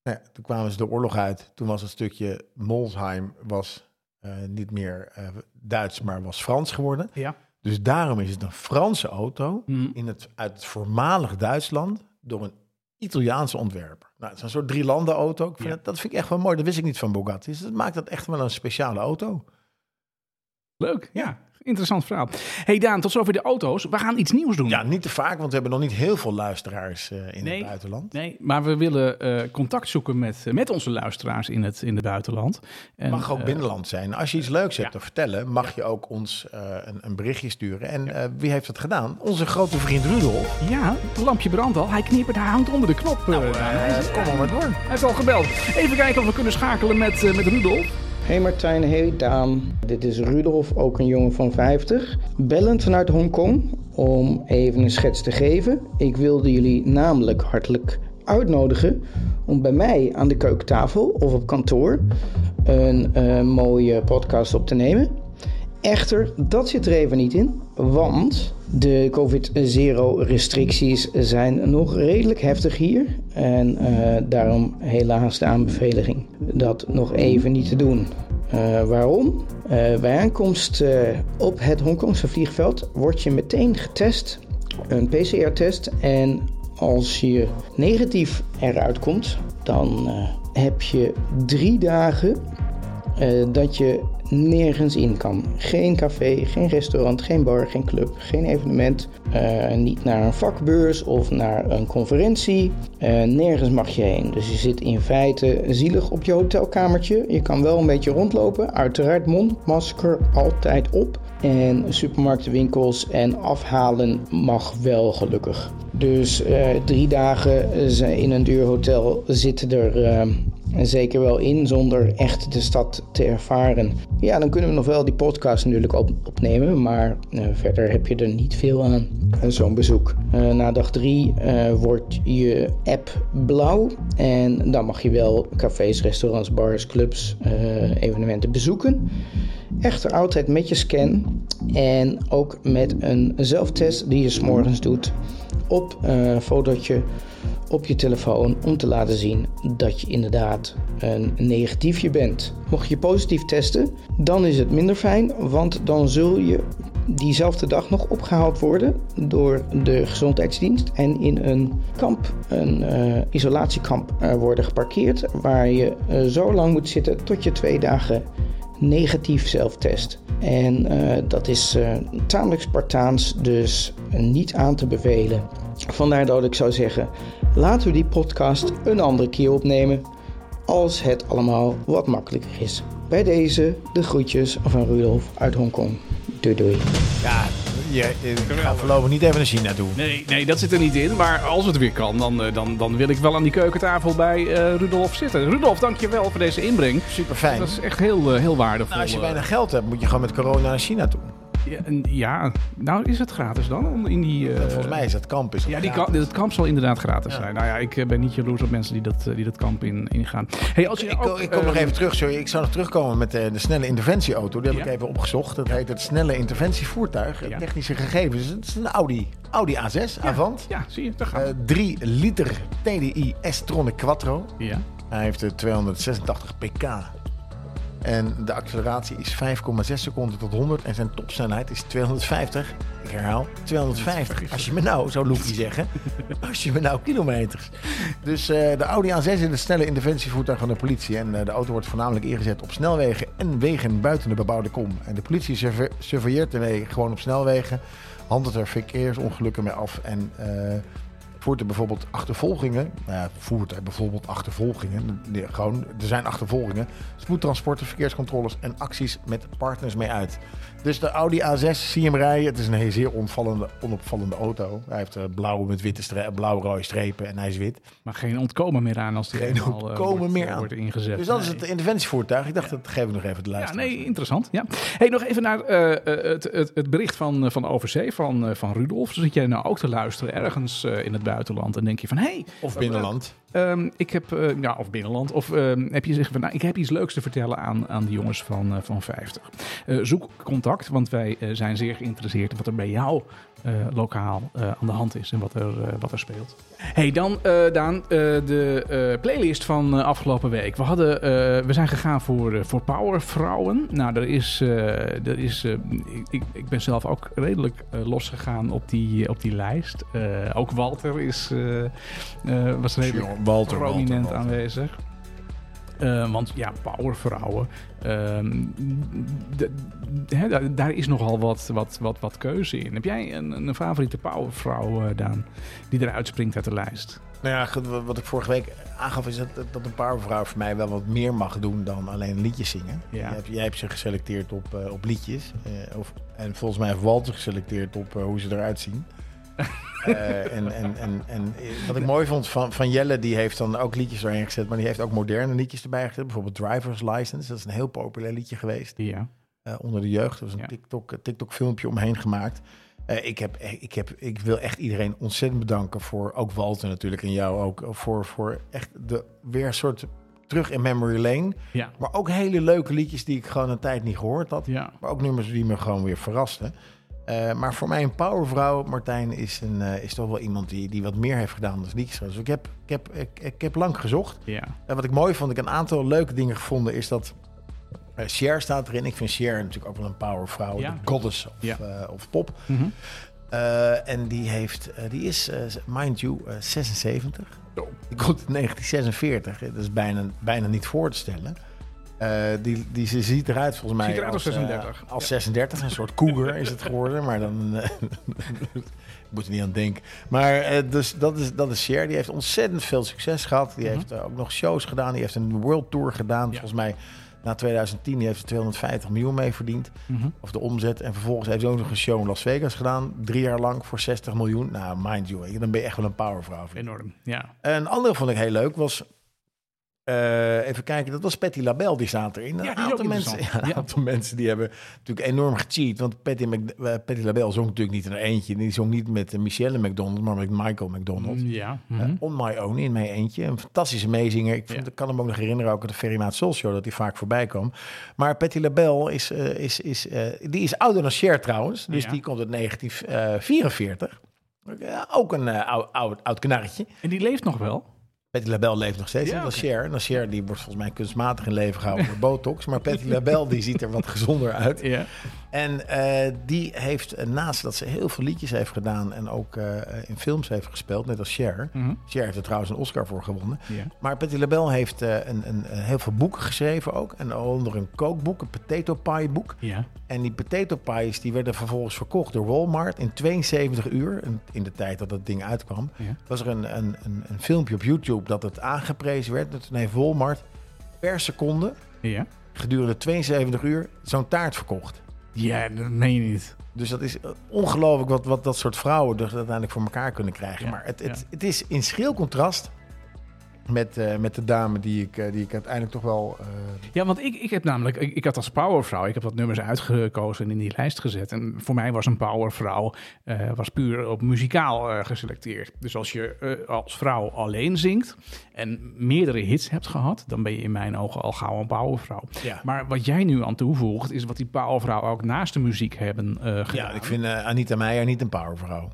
Nou ja, toen kwamen ze de oorlog uit. Toen was het stukje Molsheim was, eh, niet meer Duits, maar was Frans geworden. Ja. Dus daarom is het een Franse auto Mhm. in het, uit het voormalig Duitsland door een Italiaanse ontwerper. Nou, het is een soort drie landen auto. Ik vind Ja. dat vind ik echt wel mooi. Dat wist ik niet van Bugatti. Dus dat maakt dat echt wel een speciale auto. Leuk, ja. Interessant verhaal. hey Daan, tot zover de auto's. We gaan iets nieuws doen. Ja, niet te vaak, want we hebben nog niet heel veel luisteraars eh, in Nee. het buitenland. Nee, maar we willen eh, contact zoeken met, met onze luisteraars in het, in het buitenland. En, mag ook eh, binnenland zijn. Als je iets leuks hebt ja. te vertellen, mag je ook ons eh, een, een berichtje sturen. En eh, wie heeft dat gedaan? Onze grote vriend Rudolf. Ja, het lampje brandt al. Hij knippert, hij hangt onder de knop. eh, Daan. hij, Eh, kom maar door. hij is al gebeld. Even kijken of we kunnen schakelen met, eh, met Rudolf. Hey Martijn, hey Daan. Dit is Rudolf, ook een jongen van 50. Bellend vanuit Hongkong om even een schets te geven. Ik wilde jullie namelijk hartelijk uitnodigen om bij mij aan de keukentafel of op kantoor een eh, mooie podcast op te nemen. Echter, dat zit er even niet in, want de COVID-0-restricties zijn nog redelijk heftig hier. En eh, daarom helaas de aanbeveling dat nog even niet te doen. Eh, waarom? Eh, bij aankomst op het Hongkongse vliegveld word je meteen getest, een PCR-test. En als je negatief eruit komt, dan heb je drie dagen eh, dat je nergens in kan. Geen café, geen restaurant, geen bar, geen club, geen evenement. eh, niet naar een vakbeurs of naar een conferentie. Eh, nergens mag je heen. Dus je zit in feite zielig op je hotelkamertje. Je kan wel een beetje rondlopen. Uiteraard mondmasker altijd op. En supermarkten, winkels en afhalen mag wel gelukkig. Dus eh, drie dagen eh, in een duur hotel zitten er eh, zeker wel in zonder echt de stad te ervaren. Ja, dan kunnen we nog wel die podcast natuurlijk op, opnemen, maar verder heb je er niet veel aan. Zo'n bezoek. Na dag drie wordt je app blauw en dan mag je wel cafés, restaurants, bars, clubs, evenementen bezoeken. Echter altijd met je scan en ook met een zelftest die je s'morgens doet op een fotootje op je telefoon om te laten zien dat je inderdaad een negatiefje bent. Mocht je positief testen, dan is het minder fijn, want dan zul je diezelfde dag nog opgehaald worden door de gezondheidsdienst en in een kamp, een eh, isolatiekamp, eh, worden geparkeerd waar je eh, zo lang moet zitten tot je twee dagen negatief zelftest. En eh, dat is eh, tamelijk Spartaans, dus niet aan te bevelen. Vandaar dat ik zou zeggen, laten we die podcast een andere keer opnemen als het allemaal wat makkelijker is. Bij deze de groetjes van Rudolf uit Hongkong. Doei doei. Ja, je, je gaat voorlopig niet even naar China toe. Nee, nee, dat zit er niet in. Maar als het weer kan, dan, eh, dan, dan wil ik wel aan die keukentafel bij eh, Rudolf zitten. Rudolf, dankjewel voor deze inbreng. Super fijn. Dat is echt heel, eh, heel waardevol. Nou, als je eh. weinig geld hebt, moet je gewoon met corona naar China toe. Ja, en- ja, nou is het gratis dan? om In die, eh, Volgens mij is dat kamp. Is Ja, die kamp, het kamp zal inderdaad gratis Ja. zijn. Nou ja, ik eh, ben niet jaloers op mensen die dat, eh, die dat kamp in, ingaan. Hey, als je Ik, ook, ik kom eh, nog even terug, sorry. Ik zou nog terugkomen met de, de snelle interventieauto. Die heb Ja. ik even opgezocht. Dat heet het snelle interventievoertuig. Technische gegevens. Het is een Audi. Audi A6 Avant. Ja, zie je, daar gaan Eh we. 3 liter TDI S-Tronic Quattro. ja. Hij heeft eh, 286 pk. En de acceleratie is 5,6 seconden tot 100. En zijn topsnelheid is 250. Ik herhaal, 250. Als je me nou, zou Loekie zeggen. *laughs* Als je me nou kilometers. Dus eh, de Audi A6 is het snelle interventievoertuig van de politie. En eh, de auto wordt voornamelijk ingezet op snelwegen en wegen buiten de bebouwde kom. En de politie surve- surveilleert ermee gewoon op snelwegen. Handelt er verkeersongelukken mee af. En eh, voert er bijvoorbeeld achtervolgingen. Nou ja, voert er bijvoorbeeld achtervolgingen. Gewoon, er zijn achtervolgingen. Spoedtransporten, verkeerscontroles en acties met partners mee uit. Dus de Audi A6 zie je hem rijden. Het is een zeer onvallende, onopvallende auto. Hij heeft eh, blauwe met witte stre- blauw-rode strepen en hij is wit. Maar geen ontkomen meer aan als die Geen eh, wordt, meer eh, aan. wordt ingezet. Dus dat is het interventievoertuig. Ik dacht, dat geef ik nog even de Ja, luisteraar. nee, interessant. Ja. Hey, nog even naar het, het, het bericht van, van Overzee, van, van Rudolf. Zit jij nou ook te luisteren ergens in het buitenland en denk je van... Hey, Of binnenland. Ehm, ik heb, eh, ja, of binnenland, of ehm, heb je gezegd van, nou, ik heb iets leuks te vertellen aan, aan de jongens van, eh, van 50. Eh, zoek contact, want wij zijn zeer geïnteresseerd in wat er bij jou eh, lokaal eh, aan de hand is en wat er, eh, wat er speelt. Hey, dan uh, Daan, uh, de uh, playlist van uh, afgelopen week. We, hadden, we zijn gegaan voor, voor powervrouwen. Nou, er is, er is ik, ik ben zelf ook redelijk losgegaan op die, op die lijst. ook Walter is, was redelijk Walter, prominent Walter, Walter. aanwezig. Uh, want ja, powervrouwen. Uh, daar is nogal wat, wat, wat, wat keuze in. Heb jij een, een favoriete powervrouw, uh, Daan, die eruit springt uit de lijst? Nou ja, wat ik vorige week aangaf is dat, dat een powervrouw voor mij wel wat meer mag doen dan alleen liedjes zingen. Ja. Jij, hebt, jij hebt ze geselecteerd op, uh, op liedjes. Of, en volgens mij heeft Walter geselecteerd op hoe ze eruit zien. Uh, en, en, en, en wat ik mooi vond van, van Jelle, die heeft dan ook liedjes erin gezet, maar die heeft ook moderne liedjes erbij gezet. Bijvoorbeeld Driver's License, dat is een heel populair liedje geweest. Ja. Uh, onder de jeugd. Er was een Ja. TikTok, TikTok filmpje omheen gemaakt. Uh, ik, heb, ik, heb, ik wil echt iedereen ontzettend bedanken voor, ook Walter natuurlijk en jou ook, voor, voor echt de, weer een soort terug in memory lane. Ja. Maar ook hele leuke liedjes die ik gewoon een tijd niet gehoord had. Ja. Maar ook nummers die me gewoon weer verrasten. Uh, maar voor mij een powervrouw, Martijn, is, een, uh, is toch wel iemand die, die wat meer heeft gedaan dan liedjes. Dus ik heb, ik, heb, ik, ik heb lang gezocht. Ja. En wat ik mooi vond, ik een aantal leuke dingen gevonden, is dat uh, Cher staat erin. Ik vind Cher natuurlijk ook wel een powervrouw, Ja. de goddess of, Ja. of pop. Mm -hmm. en die, heeft, die is, mind you, 76. Oh. Die komt in 1946. Dat is bijna, bijna niet voor te stellen. Uh, die, die ze ziet eruit volgens mij Ziet eruit als, als 36. Uh, als 36, een soort cougar is het geworden, maar dan *laughs* uh, moet er niet aan denken. Maar dus dat is, dat is Cher. Die heeft ontzettend veel succes gehad. Die Mhm. heeft ook nog shows gedaan. Die heeft een world tour gedaan. Ja. Volgens mij na 2010 die heeft ze 250 miljoen mee verdiend. Mhm. Of de omzet. En vervolgens heeft ze ook nog een show in Las Vegas gedaan. Drie jaar lang voor 60 miljoen. Nou, mind you, dan ben je echt wel een powervrouw. Enorm, ja. Een andere vond ik heel leuk was... eh, even kijken, dat was Patty LaBelle, die staat erin. Ja, die een, aantal mensen, ja, *laughs* een Ja. aantal mensen die hebben natuurlijk enorm gecheat. Want Patty, Mc, eh, Patty LaBelle zong natuurlijk niet in haar eentje. Die zong niet met eh, Michelle McDonald, maar met Michael McDonald. Ja. Eh, mhm. on My Own, in mijn eentje. Een fantastische meezinger. Ik, vind, Ja. ik kan hem ook nog herinneren, ook uit de Ferry Maat Soul Show, dat hij vaak voorbij kwam. Maar Patty LaBelle is, is, is, die is ouder dan Cher trouwens. Dus Ja. die komt uit 1944. Ja, ook een oud, oud, oud knarretje. En die leeft nog wel. Patty LaBelle leeft nog steeds. Ja, oké. Cher. En Cher, die wordt volgens mij kunstmatig in leven gehouden door botox. Maar Patty *laughs* LaBelle, die ziet er wat gezonder uit. Ja. En eh, die heeft, eh, naast dat ze heel veel liedjes heeft gedaan... en ook eh, in films heeft gespeeld, net als Cher. Mhm. Cher heeft er trouwens een Oscar voor gewonnen. Maar Patty LaBelle heeft een, een, heel veel boeken geschreven ook. En onder een kookboek, een potato pie boek. En die potato pies die werden vervolgens verkocht door Walmart in 72 uur. In de tijd dat dat ding uitkwam. Was er een, een, een, een filmpje op YouTube dat het aangeprezen werd. Dat toen heeft Walmart per seconde gedurende 72 uur zo'n taart verkocht. Ja, dat meen je niet. Dus dat is eh, ongelooflijk wat, wat dat soort vrouwen dus uiteindelijk voor elkaar kunnen krijgen. Ja, maar het, het, ja. het is in schril contrast met, eh, met de dame die ik, eh, die ik uiteindelijk toch wel... eh, Ja, want ik, ik heb namelijk, ik, ik had als powervrouw, ik heb wat nummers uitgekozen en in die lijst gezet. En voor mij was een powervrouw, was puur op muzikaal geselecteerd. Dus als je als vrouw alleen zingt en meerdere hits hebt gehad, dan ben je in mijn ogen al gauw een powervrouw. ja. Maar wat jij nu aan toevoegt, is wat die powervrouwen ook naast de muziek hebben gedaan. ja, ik vind Anita Meijer niet een powervrouw.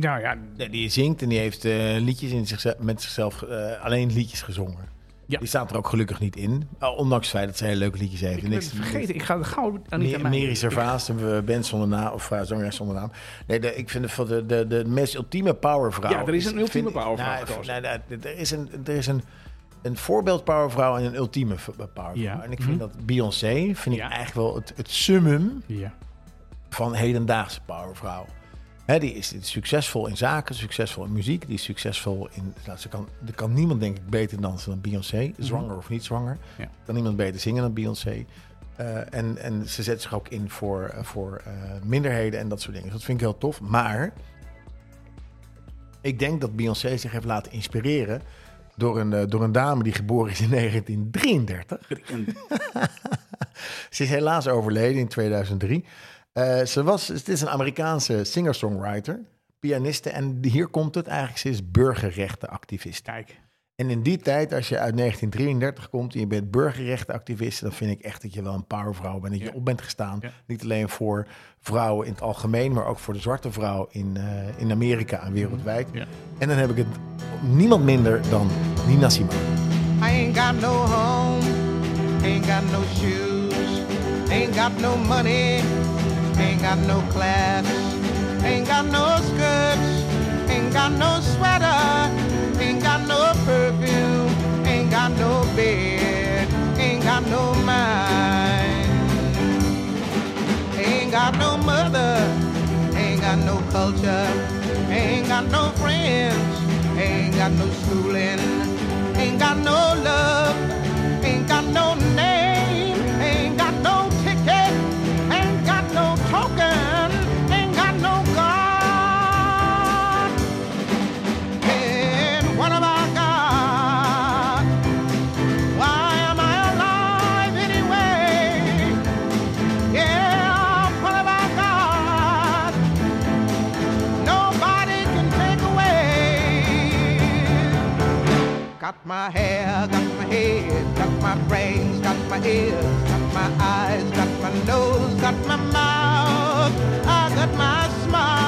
Nou ja, die zingt en die heeft eh, liedjes in zichzelf, met zichzelf eh, alleen liedjes gezongen. Ja. Die staat er ook gelukkig niet in. Uh, ondanks het feit dat ze hele leuke liedjes heeft. ik ben het vergeten. Ik ga gauw aan niet Mer- Mary Servaas, de band zonder naam, of uh, zangeres zonder naam. Nee, de, ik vind het de, de, de meest ultieme powervrouw. Ja, er is een ultieme vind powervrouw Nou, nou, nou, er is een, er is een, een voorbeeld powervrouw en een ultieme powervrouw. Ja. En ik vind Mhm. dat Beyoncé, vind Ja. ik eigenlijk wel het, het summum Ja. van hedendaagse powervrouw. Die is succesvol in zaken, succesvol in muziek. Die is succesvol in... Nou, ze kan, er kan niemand, denk ik, beter dansen dan Beyoncé. Zwanger of niet zwanger. Ja. Kan niemand beter zingen dan Beyoncé. Eh, en, en ze zet zich ook in voor, eh, voor eh, minderheden en dat soort dingen. Dus dat vind ik heel tof. Maar ik denk dat Beyoncé zich heeft laten inspireren... Door een, door een dame die geboren is in *laughs* 1933. *laughs* Ze is helaas overleden in 2003. Eh, ze was, het is een Amerikaanse singer-songwriter, pianiste. En hier komt het eigenlijk, ze is burgerrechtenactivist. Kijk. En in die tijd, als je uit 1933 komt en je bent burgerrechtenactivist, dan vind ik echt dat je wel een powervrouw bent. Dat je Ja. op bent gestaan. Ja. Niet alleen voor vrouwen in het algemeen, maar ook voor de zwarte vrouw in, eh, in Amerika en wereldwijd. Ja. En dan heb ik het niemand minder dan Nina Simone. I ain't got no home, ain't got no shoes, ain't got no money, ain't got no class, ain't got no skirts, ain't got no sweater, ain't got no perfume, ain't got no bed, ain't got no mind, ain't got no mother, ain't got no culture, ain't got no friends, ain't got no schooling, ain't got no love, ain't got no Got my hair, got my head, got my brains, got my ears, got my eyes, got my nose, got my mouth, I got my smile.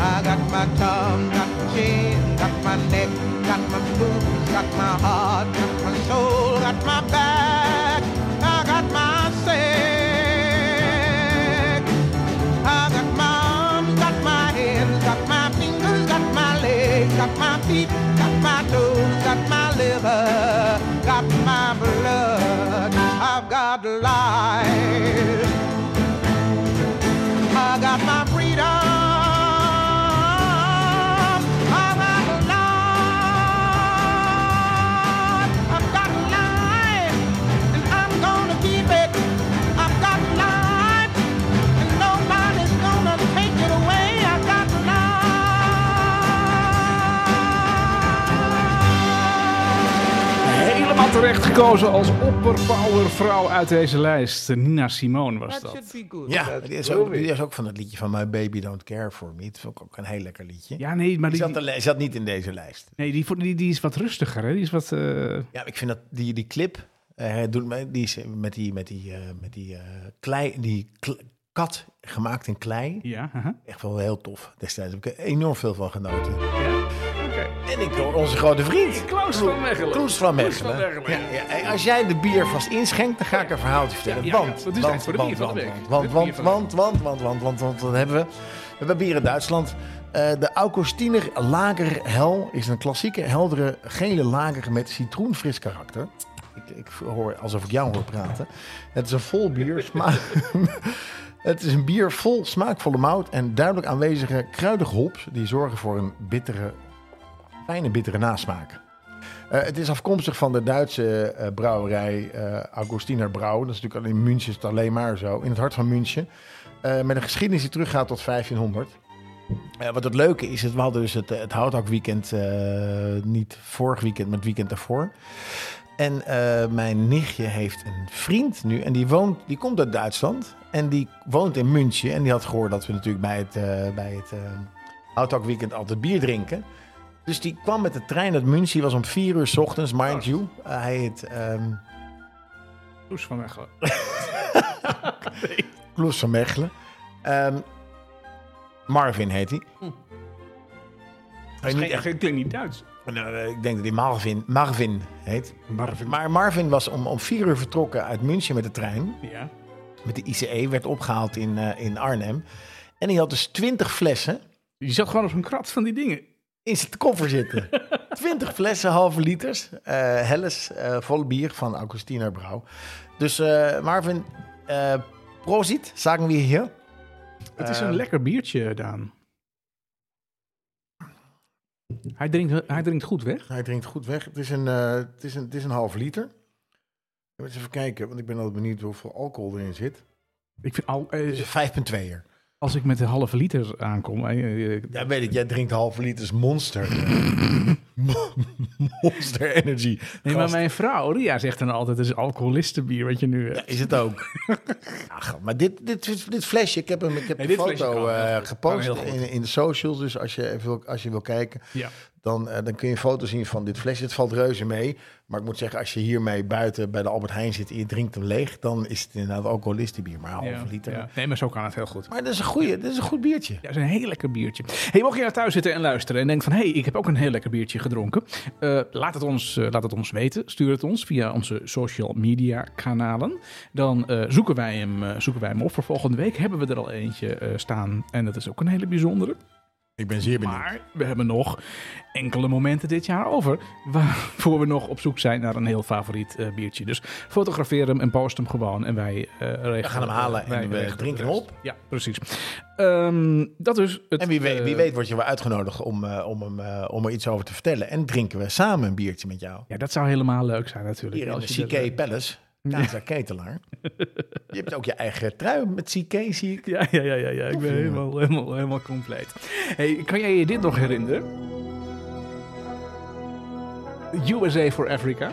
I got my tongue, got my chin, got my neck, got my boobs, got my heart, got my soul, got my back, got my feet, got my toes, got my liver, got my blood. I've got life. Terecht gekozen als opperpowervrouw uit deze lijst. Nina Simone was dat. Ja, die is, ook, groovy. die is ook van het liedje van My Baby Don't Care For Me. Dat vond ik ook een heel lekker liedje. Ja, nee, maar Die die, zat, er- zat niet in deze lijst. nee, die, die, die is wat rustiger. Hè? Die is wat... eh, Ja, ik vind dat die, die clip, eh, doet die is met die, met die, eh, met die, eh, klei, die kat gemaakt in klei. ja, aha. Echt wel heel tof. Destijds heb ik er enorm veel van genoten. ja. Oké. En ik door onze grote vriend. Klaus van Mechelen. Kloes van Mechelen. Ja, ja. En als jij de bier vast inschenkt, dan ga ik een verhaaltje vertellen. Want, Dat is want, want, want, want, want, want, want, want, want, want, wat hebben we? We hebben bier in Duitsland. Eh, de Augustiner Lager Hel is een klassieke, heldere, gele lager met citroenfris karakter. Ik, ik hoor alsof ik jou hoor praten. Het is een vol bier. *laughs* sma- Het is een bier vol smaakvolle mout en duidelijk aanwezige kruidige hops die zorgen voor een bittere, fijne bittere nasmaak. Eh, het is afkomstig van de Duitse eh, brouwerij eh Augustiner Brouw. Dat is natuurlijk in München is het alleen maar zo, in het hart van München. Met een geschiedenis die teruggaat tot 1500. Eh, wat het leuke is, we hadden dus het, het houthakweekend, niet vorig weekend, maar het weekend daarvoor. En eh, mijn nichtje heeft een vriend nu en die, woont, die komt uit Duitsland. En die woont in München. En die had gehoord dat we natuurlijk bij het, eh bij het eh houthakweekend altijd bier drinken. Dus die kwam met de trein uit München. Die was om vier uur 's ochtends, mind you. Eh, hij heet ehm Kloes van Mechelen. *laughs* Kloes van Mechelen. Ehm, Marvin heet hij. Hij niet echt, klinkt niet Duits. Nou, eh, ik denk dat hij Marvin, Marvin heet. Marvin. Maar Marvin was om, om vier uur vertrokken uit München met de trein. Ja. Met de ICE, werd opgehaald in, eh, in Arnhem. En hij had dus twintig flessen Je zat gewoon op zo'n krat van die dingen. in zijn koffer zitten. *laughs* Twintig flessen, halve liters. eh Helles, eh vol bier van Augustiner Brouw. Dus Marvin, prozit, sagen we hier. Het is een lekker biertje, Daan. Hij drinkt, hij drinkt goed weg. Hij drinkt goed weg. Het is een, eh, het is een, het is een half liter. Eens even kijken, want ik ben altijd benieuwd hoeveel alcohol erin zit. Ik vind al, Het is een 5,2er. als ik met een halve liter aankom... eh, eh, Ja, weet ik. Jij drinkt halve liters Monster. *laughs* *laughs* monster Energy. nee, maar mijn vrouw, Ria, zegt dan altijd... het is alcoholistenbier wat je nu hebt. Ja, is het ook. maar dit, dit, dit flesje, ik heb hem, ik heb Nee, de foto kan eh, goed. gepost in, in de socials. Dus als je, even wil, als je wil kijken, Ja. Dan, eh, dan kun je een foto zien van dit flesje. Het valt reuze mee. Maar ik moet zeggen, als je hiermee buiten bij de Albert Heijn zit en je drinkt hem leeg, dan is het inderdaad alcoholistenbier. Maar Ja, liter. ja. Nee, maar zo kan het heel goed. Maar dat is een goeie, dit is een goed biertje. Ja, dat is een heel lekker biertje. Hey, mocht je nou thuis zitten en luisteren en denkt van... hé, hey, ik heb ook een heel lekker biertje gedronken. eh, laat, het ons, eh, laat het ons weten. Stuur het ons via onze social media kanalen. Dan zoeken, wij hem, zoeken wij hem op. Voor volgende week hebben we er al eentje staan. En dat is ook een hele bijzondere. Ik ben zeer benieuwd. Maar we hebben nog enkele momenten dit jaar over. Waarvoor we nog op zoek zijn naar een heel favoriet eh, biertje. Dus fotografeer hem en post hem gewoon. En wij eh regelen gaan hem halen en we drinken hem op. Ja, precies. Ehm, dat is het. En wie weet, wie eh, weet word je wel uitgenodigd om, eh, om, hem, eh, om er iets over te vertellen. En drinken we samen een biertje met jou. Ja, dat zou helemaal leuk zijn natuurlijk. Hier in de CK Palace. Kaza Ketelaar. Je hebt ook je eigen trui met CK, zie ik. Ja, ja, ja, ja, ja. ik ben helemaal, helemaal, helemaal compleet. Hey, kan jij je dit nog herinneren? USA for Africa.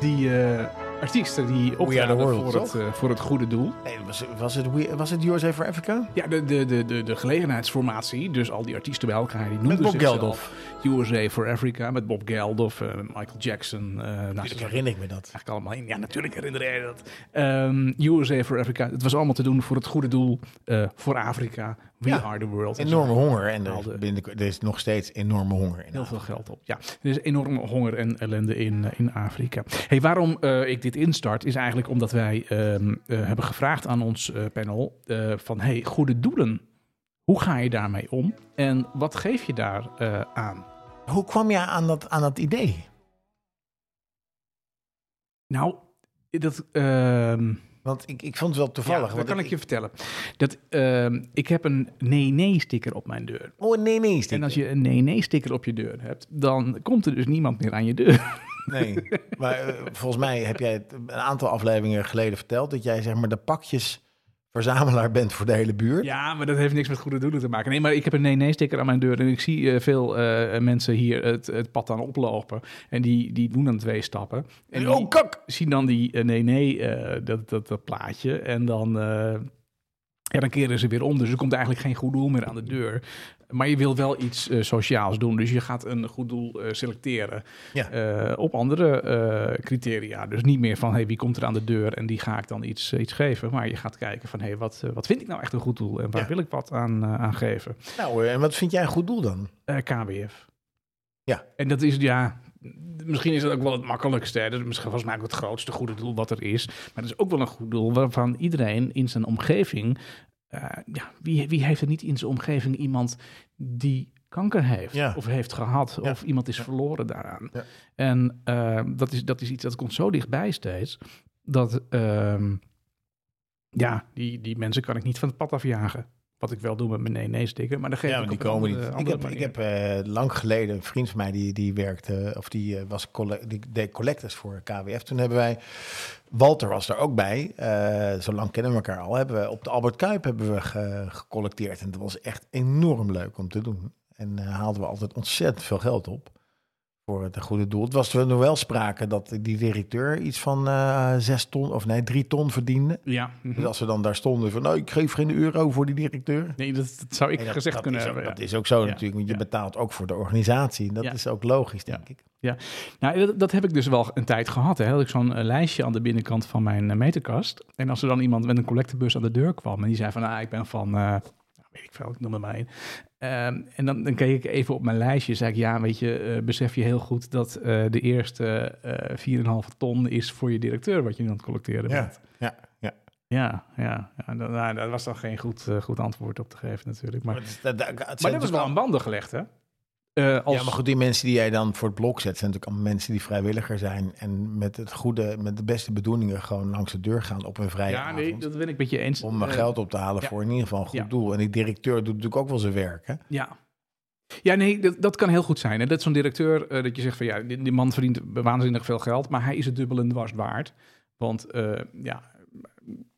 Die eh, artiesten die optraden World, voor, het, eh, voor het goede doel. Nee, was, was, het, was het USA for Africa? Ja, de, de, de, de, de gelegenheidsformatie, dus al die artiesten bij elkaar, die Met noemden Bob zichzelf Geldof. USA for Africa, met Bob Geldof, eh, Michael Jackson. eh nou, Natuurlijk herinner ik me dat. eigenlijk allemaal in. Ja, natuurlijk herinner jij je dat. Ehm, USA for Africa. Het was allemaal te doen voor het goede doel. eh, voor Afrika. We Ja, are the world. En Enorme honger. En er, is er nog steeds enorme honger. In Heel veel geld op. Ja, er is enorme honger en ellende in, in Afrika. Hey, waarom ik dit instart, is eigenlijk omdat wij ehm, eh, hebben gevraagd aan ons panel van hey, goede doelen. Hoe ga je daarmee om? En wat geef je daar aan? Hoe kwam je aan dat, aan dat idee? Nou, dat. ehm, Want ik, ik vond het wel toevallig. ja, dat kan ik je vertellen. Dat, ehm, ik heb een nee-nee-sticker op mijn deur. Oh, nee, nee. Stick. En als je een nee-nee-sticker op je deur hebt, dan komt er dus niemand meer aan je deur. Nee, *laughs* maar eh, volgens mij heb jij het een aantal afleveringen geleden verteld... dat jij zeg maar de pakjes verzamelaar bent voor de hele buurt. Ja, maar dat heeft niks met goede doelen te maken. Nee, maar ik heb een nee-nee-sticker aan mijn deur en ik zie eh, veel eh, mensen hier het, het pad aan oplopen. En die, die doen dan twee stappen. En oh, kak! zien dan die eh, nee-nee, dat, dat, dat plaatje. En dan, ja, dan keren ze weer om. Dus er komt eigenlijk geen goed doel meer aan de deur. Maar je wil wel iets eh, sociaals doen. Dus je gaat een goed doel eh, selecteren Ja. eh, op andere criteria. Dus niet meer van hey, wie komt er aan de deur en die ga ik dan iets, iets geven. Maar je gaat kijken van hey, wat, wat vind ik nou echt een goed doel en waar Ja. wil ik wat aan, aan geven. Nou, en wat vind jij een goed doel dan? KWF. Ja. En dat is ja. Misschien is dat ook wel het makkelijkste. Hè. Dat is misschien volgens mij ook het grootste goede doel wat er is. Maar het is ook wel een goed doel waarvan iedereen in zijn omgeving. Eh, ja, wie, wie heeft er niet in zijn omgeving iemand die kanker heeft Ja. of heeft gehad Ja. of iemand is verloren daaraan. Ja. En eh, dat, is, dat is iets dat komt zo dichtbij steeds dat ehm, ja, die, die mensen kan ik niet van het pad afjagen. Wat ik wel doe met mijn nee-nee-sticker, maar dan geef Ja, ik die komen niet. Ik heb, ik heb eh, lang geleden een vriend van mij die, die werkte, of die eh, was die deed collectors voor KWF. Toen hebben wij, Walter was er ook bij, eh, zo lang kennen we elkaar al, hebben we op de Albert Kuip hebben we ge- gecollecteerd. En dat was echt enorm leuk om te doen. En haalden we altijd ontzettend veel geld op voor het goede doel. Het was toen nog wel sprake dat die directeur iets van eh zes ton, of nee, drie ton verdiende. Ja. mhm. Dus als we dan daar stonden van, nou, ik geef geen euro voor die directeur. Nee, dat, dat zou ik dat- gezegd dat kunnen is hebben. Dat ja. is ook zo Ja, natuurlijk, want je ja. betaalt ook voor de organisatie. Dat Ja. is ook logisch, denk ik. Nou, dat, dat heb ik dus wel een tijd gehad. Hè. Had ik zo'n eh, lijstje aan de binnenkant van mijn eh, meterkast. En als er dan iemand met een collectebus aan de deur kwam en die zei van, ah, ik ben van, nou, weet ik veel, ik noem het maar één. Ehm, en dan, dan keek ik even op mijn lijstje. Zei ik, ja, weet je, eh, besef je heel goed dat eh, de eerste eh 4,5 ton is voor je directeur wat je nu aan het collecteren bent. ja, ja. Ja, ja, ja dat, nou, daar was dan geen goed, goed antwoord op te geven natuurlijk. Maar, Maar, dat- dat- maar dat was wel aan banden gelegd, hè? Eh, als, Ja, maar goed, die mensen die jij dan voor het blok zet, zijn natuurlijk allemaal mensen die vrijwilliger zijn en met het goede, met de beste bedoelingen gewoon langs de deur gaan op een vrije ja, avond. nee, dat ben ik met je eens. Om eh, Eh, geld op te halen ja. voor in ieder geval een goed Ja. doel. En die directeur doet natuurlijk ook wel zijn werk. Hè? Ja. Ja, nee, dat, dat kan heel goed zijn. Hè? Dat zo'n directeur, eh, dat je zegt van ja, die, die man verdient waanzinnig veel geld, maar hij is het dubbel en dwars waard. Want eh, ja,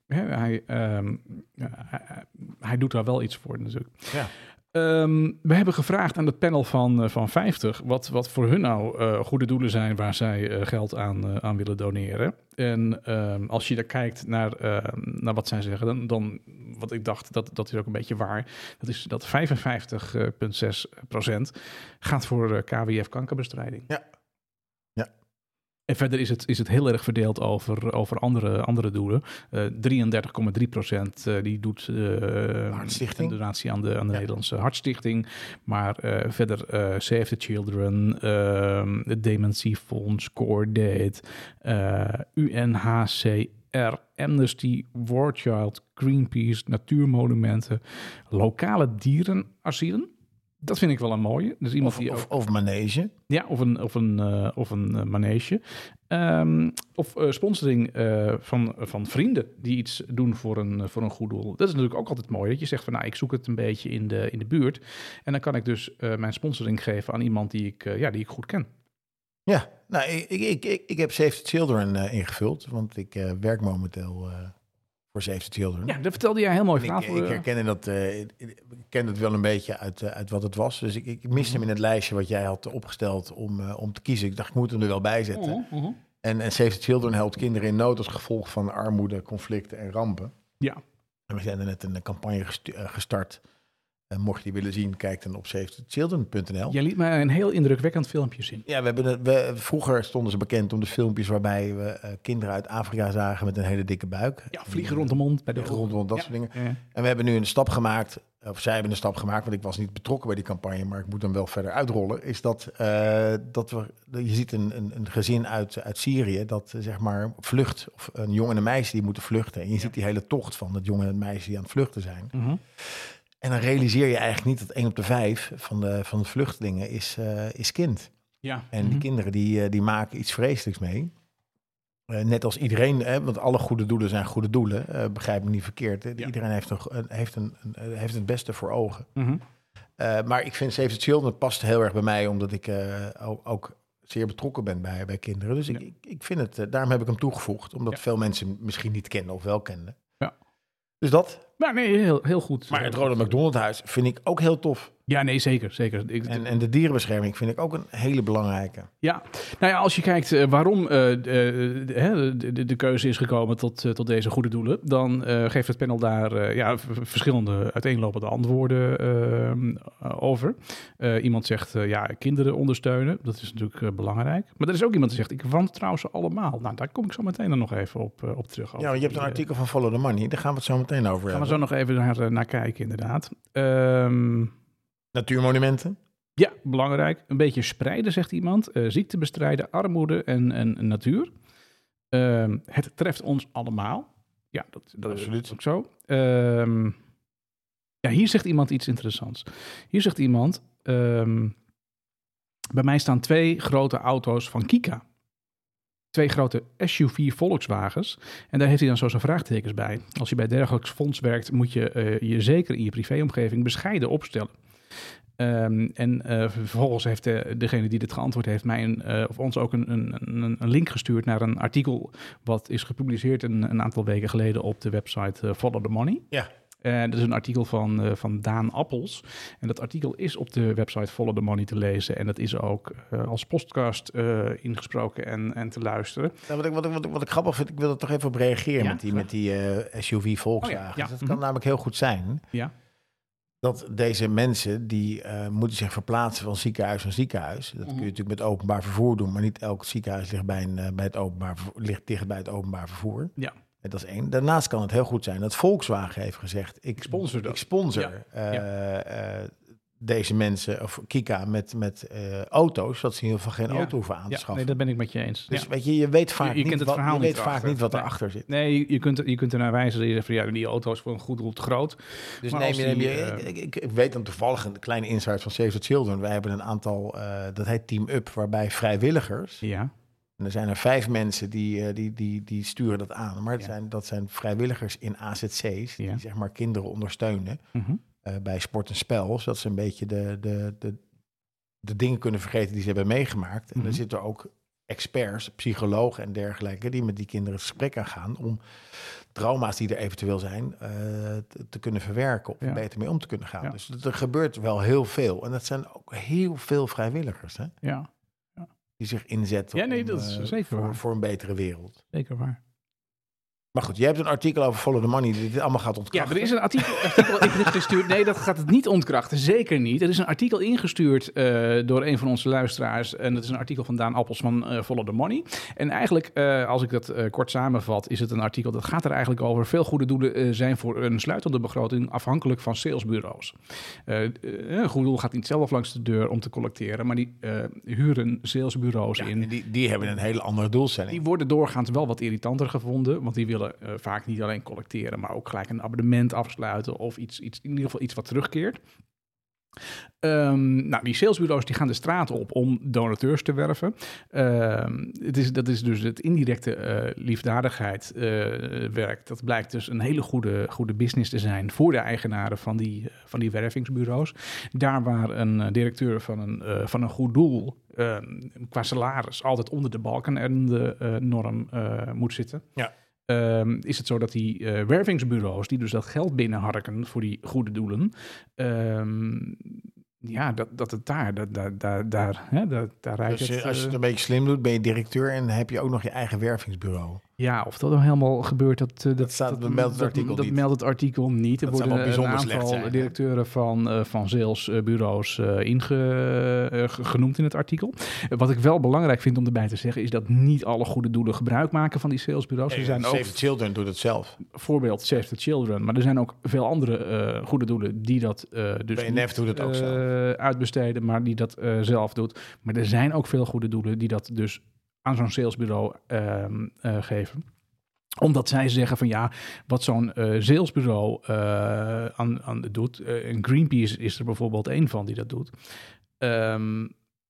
hij, ehm, ja, hij, hij doet daar wel iets voor natuurlijk. Ja. Ehm, we hebben gevraagd aan het panel van, eh, van 50 wat, wat voor hun nou eh, goede doelen zijn waar zij eh, geld aan, aan willen doneren. En ehm, als je daar kijkt naar, ehm, naar wat zij zeggen, dan, dan wat ik dacht, dat, dat is ook een beetje waar. Dat is dat 55,6% gaat voor KWF kankerbestrijding. Ja. En verder is het, is het heel erg verdeeld over, over andere, andere doelen. Eh 33,3% eh, die doet een donatie aan de, aan de Ja. Nederlandse Hartstichting. Maar verder Save the Children, ehm, het Dementiefonds, Core Date, eh, UNHCR, Amnesty, War Child, Greenpeace, Natuurmonumenten, lokale dierenasielen. Dat vind ik wel een mooie. Dus iemand Of, die of, of manege. ja, of een, of een, eh, of een eh, manege. Ehm, of eh, sponsoring van, van vrienden die iets doen voor een, voor een goed doel. Dat is natuurlijk ook altijd mooi. Dat je zegt van nou, ik zoek het een beetje in de, in de buurt. En dan kan ik dus mijn sponsoring geven aan iemand die ik, ja, die ik goed ken. Ja, nou, ik, ik, ik, ik, heb Save the Children ingevuld, want ik werk momenteel voor Save the Children. Ja, dat vertelde jij heel mooi verhaal. ik, voor, ik eh, herkende dat, eh, ik ken het wel een beetje uit, eh, uit wat het was. Dus ik, ik miste hem in het lijstje wat jij had opgesteld om, eh, om te kiezen. Ik dacht, ik moet hem er wel bij zetten. mhm, mhm. En, en Save the Children helpt kinderen in nood als gevolg van armoede, conflicten en rampen. Ja. En we zijn er net een campagne eh, gestart. En mocht je die willen zien, kijk dan op savethechildren.nl. Jij liet mij een heel indrukwekkend filmpje zien. Ja, we hebben we, vroeger stonden ze bekend om de filmpjes waarbij we eh, kinderen uit Afrika zagen met een hele dikke buik. Ja, vliegen rond de mond bij de Vliegen rondom, dat Ja. soort dingen. Ja. En we hebben nu een stap gemaakt, of zij hebben een stap gemaakt, want ik was niet betrokken bij die campagne, maar ik moet hem wel verder uitrollen. Is dat, eh, dat we, je ziet een, een, een gezin uit, uit Syrië dat eh, zeg maar vlucht, of een jongen en een meisje die moeten vluchten. En je ziet die hele tocht van dat jongen en meisje die aan het vluchten zijn. Mhm. En dan realiseer je eigenlijk niet dat één op de vijf van de, van de vluchtelingen is, eh, is kind. ja. En die Mhm. kinderen die, eh, die maken iets vreselijks mee. Eh, net als iedereen, hè, want alle goede doelen zijn goede doelen. eh, begrijp me niet verkeerd. hè. Ja. Iedereen heeft, een, heeft, een, een- heeft het beste voor ogen. Mhm. Eh, maar ik vind Save the Children past heel erg bij mij, omdat ik eh, ook, ook zeer betrokken ben bij, bij kinderen. Dus ik, Ja. ik, ik vind het, daarom heb ik hem toegevoegd, omdat Ja. veel mensen misschien niet kennen of wel kenden. Dus dat. Maar nee, heel, heel goed. Maar het Ronald McDonald Huis vind ik ook heel tof. Ja, nee, zeker. zeker. Ik, En, en de dierenbescherming vind ik ook een hele belangrijke. Ja, nou ja, als je kijkt eh, waarom eh, de, de, de, keuze is gekomen tot, eh, tot deze goede doelen, dan eh, geeft het panel daar eh, ja, verschillende uiteenlopende antwoorden eh, over. Eh, iemand zegt eh, ja, kinderen ondersteunen, dat is natuurlijk eh, belangrijk. Maar er is ook iemand die zegt ik wantrouw ze allemaal. Nou, daar kom ik zo meteen dan nog even op, eh, op terug. Ja, je hebt die, een eh, artikel van Follow the Money. Daar gaan we het zo meteen over Gaan we hebben. zo nog even naar, eh, naar kijken, inderdaad. Ehm, Natuurmonumenten. Ja, belangrijk. Een beetje spreiden, zegt iemand. Eh, ziekte bestrijden, armoede en, en natuur. Ehm, het treft ons allemaal. Ja, dat, dat Absoluut. is ook zo. Ehm, ja, hier zegt iemand iets interessants. Hier zegt iemand... ehm, bij mij staan twee grote auto's van Kika. Twee grote SUV Volkswagens. En daar heeft hij dan zo zijn vraagtekens bij. Als je bij dergelijks fonds werkt, moet je eh, je zeker in je privéomgeving bescheiden opstellen. Ehm, en eh, vervolgens heeft de, degene die dit geantwoord heeft mij een, eh, of ons ook een, een, een, link gestuurd naar een artikel wat is gepubliceerd een, een aantal weken geleden op de website eh, Follow the Money. Ja. Eh, dat is een artikel van, eh, van Daan Appels. En dat artikel is op de website Follow the Money te lezen. En dat is ook eh, als podcast eh, ingesproken en, en te luisteren. Nou, wat, ik, wat, ik, wat, ik, wat ik grappig vind, ik wil er toch even op reageren Ja, met die, graag. met die eh, SUV Volkswagen. Oh ja, ja. Dat Mhm. kan namelijk heel goed zijn Ja. Dat deze mensen die eh, moeten zich verplaatsen van ziekenhuis naar ziekenhuis. Dat Mhm. kun je natuurlijk met openbaar vervoer doen, maar niet elk ziekenhuis ligt, bij een, eh, bij het openbaar, vervoer- ligt dicht bij het openbaar vervoer. Ja. En dat is één. Daarnaast kan het heel goed zijn dat Volkswagen heeft gezegd: ik sponsor dat. Ik sponsor Ja, eh, deze mensen, of Kika, met, met eh, auto's, dat ze in ieder geval geen Ja. auto hoeven aan te Ja, schaffen. nee, dat ben ik met je eens. dus Ja. weet je, je weet vaak je niet, wat, je weet vaak niet wat erachter zit. Nee, je, je, kunt, je kunt ernaar wijzen dat je zegt van ja, die auto is voor een goed doel te groot. Dus Maar neem je, neem die, eh, ik, ik, ik weet dan toevallig een kleine insight van Save the Children. Wij hebben een aantal, eh, dat heet Team Up, waarbij vrijwilligers, Ja, en er zijn er vijf mensen die, eh, die, die, die sturen dat aan. Maar het zijn, dat zijn vrijwilligers in AZC's, die zeg maar kinderen ondersteunen Mhm. Eh, bij sport en spel. Zodat ze een beetje de, de, de, de dingen kunnen vergeten die ze hebben meegemaakt. En Mhm. er zitten ook experts, psychologen en dergelijke, die met die kinderen het gesprek aangaan om trauma's die er eventueel zijn, eh, te, te kunnen verwerken of Ja. er beter mee om te kunnen gaan. Ja. Dus er gebeurt wel heel veel. En dat zijn ook heel veel vrijwilligers hè, ja, die zich inzetten Ja, nee, om, dat is eh, zeker waar. voor, voor een betere wereld. zeker waar. Maar goed, jij hebt een artikel over Follow the Money die dit allemaal gaat Ja, ontkrachten. er is een artikel, artikel *laughs* ingestuurd. Nee, dat gaat het niet ontkrachten. Zeker niet. Er is een artikel ingestuurd eh, door een van onze luisteraars. En dat is een artikel van Daan Appels van eh, Follow the Money. En eigenlijk, eh, als ik dat kort samenvat, is het een artikel dat gaat er eigenlijk over. Veel goede doelen zijn voor een sluitende begroting afhankelijk van salesbureaus. Een goed doel gaat niet zelf langs de deur om te collecteren, maar die huren salesbureaus Ja, in. die, die hebben een hele andere doelstelling. Die worden doorgaans wel wat irritanter gevonden, want die willen eh, vaak niet alleen collecteren, maar ook gelijk een abonnement afsluiten of iets, iets, in ieder geval iets wat terugkeert. Ehm, nou, die salesbureaus die gaan de straat op om donateurs te werven. Ehm, het is, dat is dus het indirecte eh liefdadigheid eh, werk. Dat blijkt dus een hele goede, goede business te zijn voor de eigenaren van die, van die wervingsbureaus. Daar waar een directeur van een, van een goed doel eh, qua salaris altijd onder de balken en de norm moet zitten. Ja. Ehm, is het zo dat die eh, wervingsbureaus, die dus dat geld binnenharken voor die goede doelen, ehm, ja, dat, dat het daar, dat, daar, daar, daar, hè, daar, daar rijdt Dus het, eh, als je eh, het een beetje slim doet, ben je directeur en heb je ook nog je eigen wervingsbureau. Ja, of dat dan helemaal gebeurt, dat, eh, dat, staat- dat meldt het artikel dat niet. meldt het artikel niet. Er Dat zou worden wel bijzonder een aantal zijn, hè? directeuren van, eh van salesbureaus eh inge, ge- genoemd in het artikel. Wat ik wel belangrijk vind om erbij te zeggen, is dat niet alle goede doelen gebruik maken van die salesbureaus. er zijn ook Save the Children doet het zelf. voorbeeld Save the Children, maar er zijn ook veel andere goede doelen die dat dus BNF niet, doet het ook zelf. uitbesteden, maar die dat zelf doet. Maar er zijn ook veel goede doelen die dat dus aan zo'n salesbureau ehm, eh, geven omdat zij zeggen van ja, wat zo'n eh, salesbureau eh, aan, aan doet. eh, en Greenpeace is er bijvoorbeeld een van die dat doet. Ehm,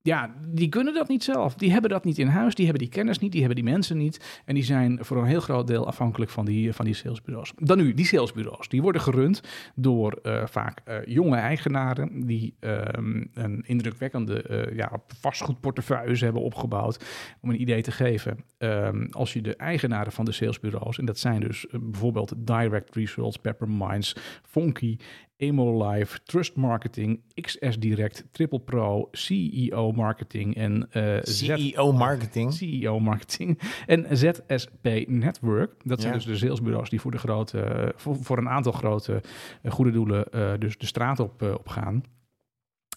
ja, die kunnen dat niet zelf. Die hebben dat niet in huis. Die hebben die kennis niet. Die hebben die mensen niet. En die zijn voor een heel groot deel afhankelijk van die, van die salesbureaus. Dan nu, die salesbureaus. Die worden gerund door eh, vaak eh, jonge eigenaren. Die ehm, een indrukwekkende eh, ja, vastgoedportefeuilles hebben opgebouwd. Om een idee te geven. Ehm, als je de eigenaren van de salesbureaus. En dat zijn dus bijvoorbeeld Direct Results, Pepper Minds, Fonky Emo Live, Trust Marketing, XS Direct, Triple Pro, CEO Marketing en eh, Z- CEO Marketing. CEO Marketing *laughs* en ZSP Network. Dat zijn Ja. dus de salesbureaus die voor, de grote, voor, voor een aantal grote eh, goede doelen eh, dus de straat op, eh, op gaan.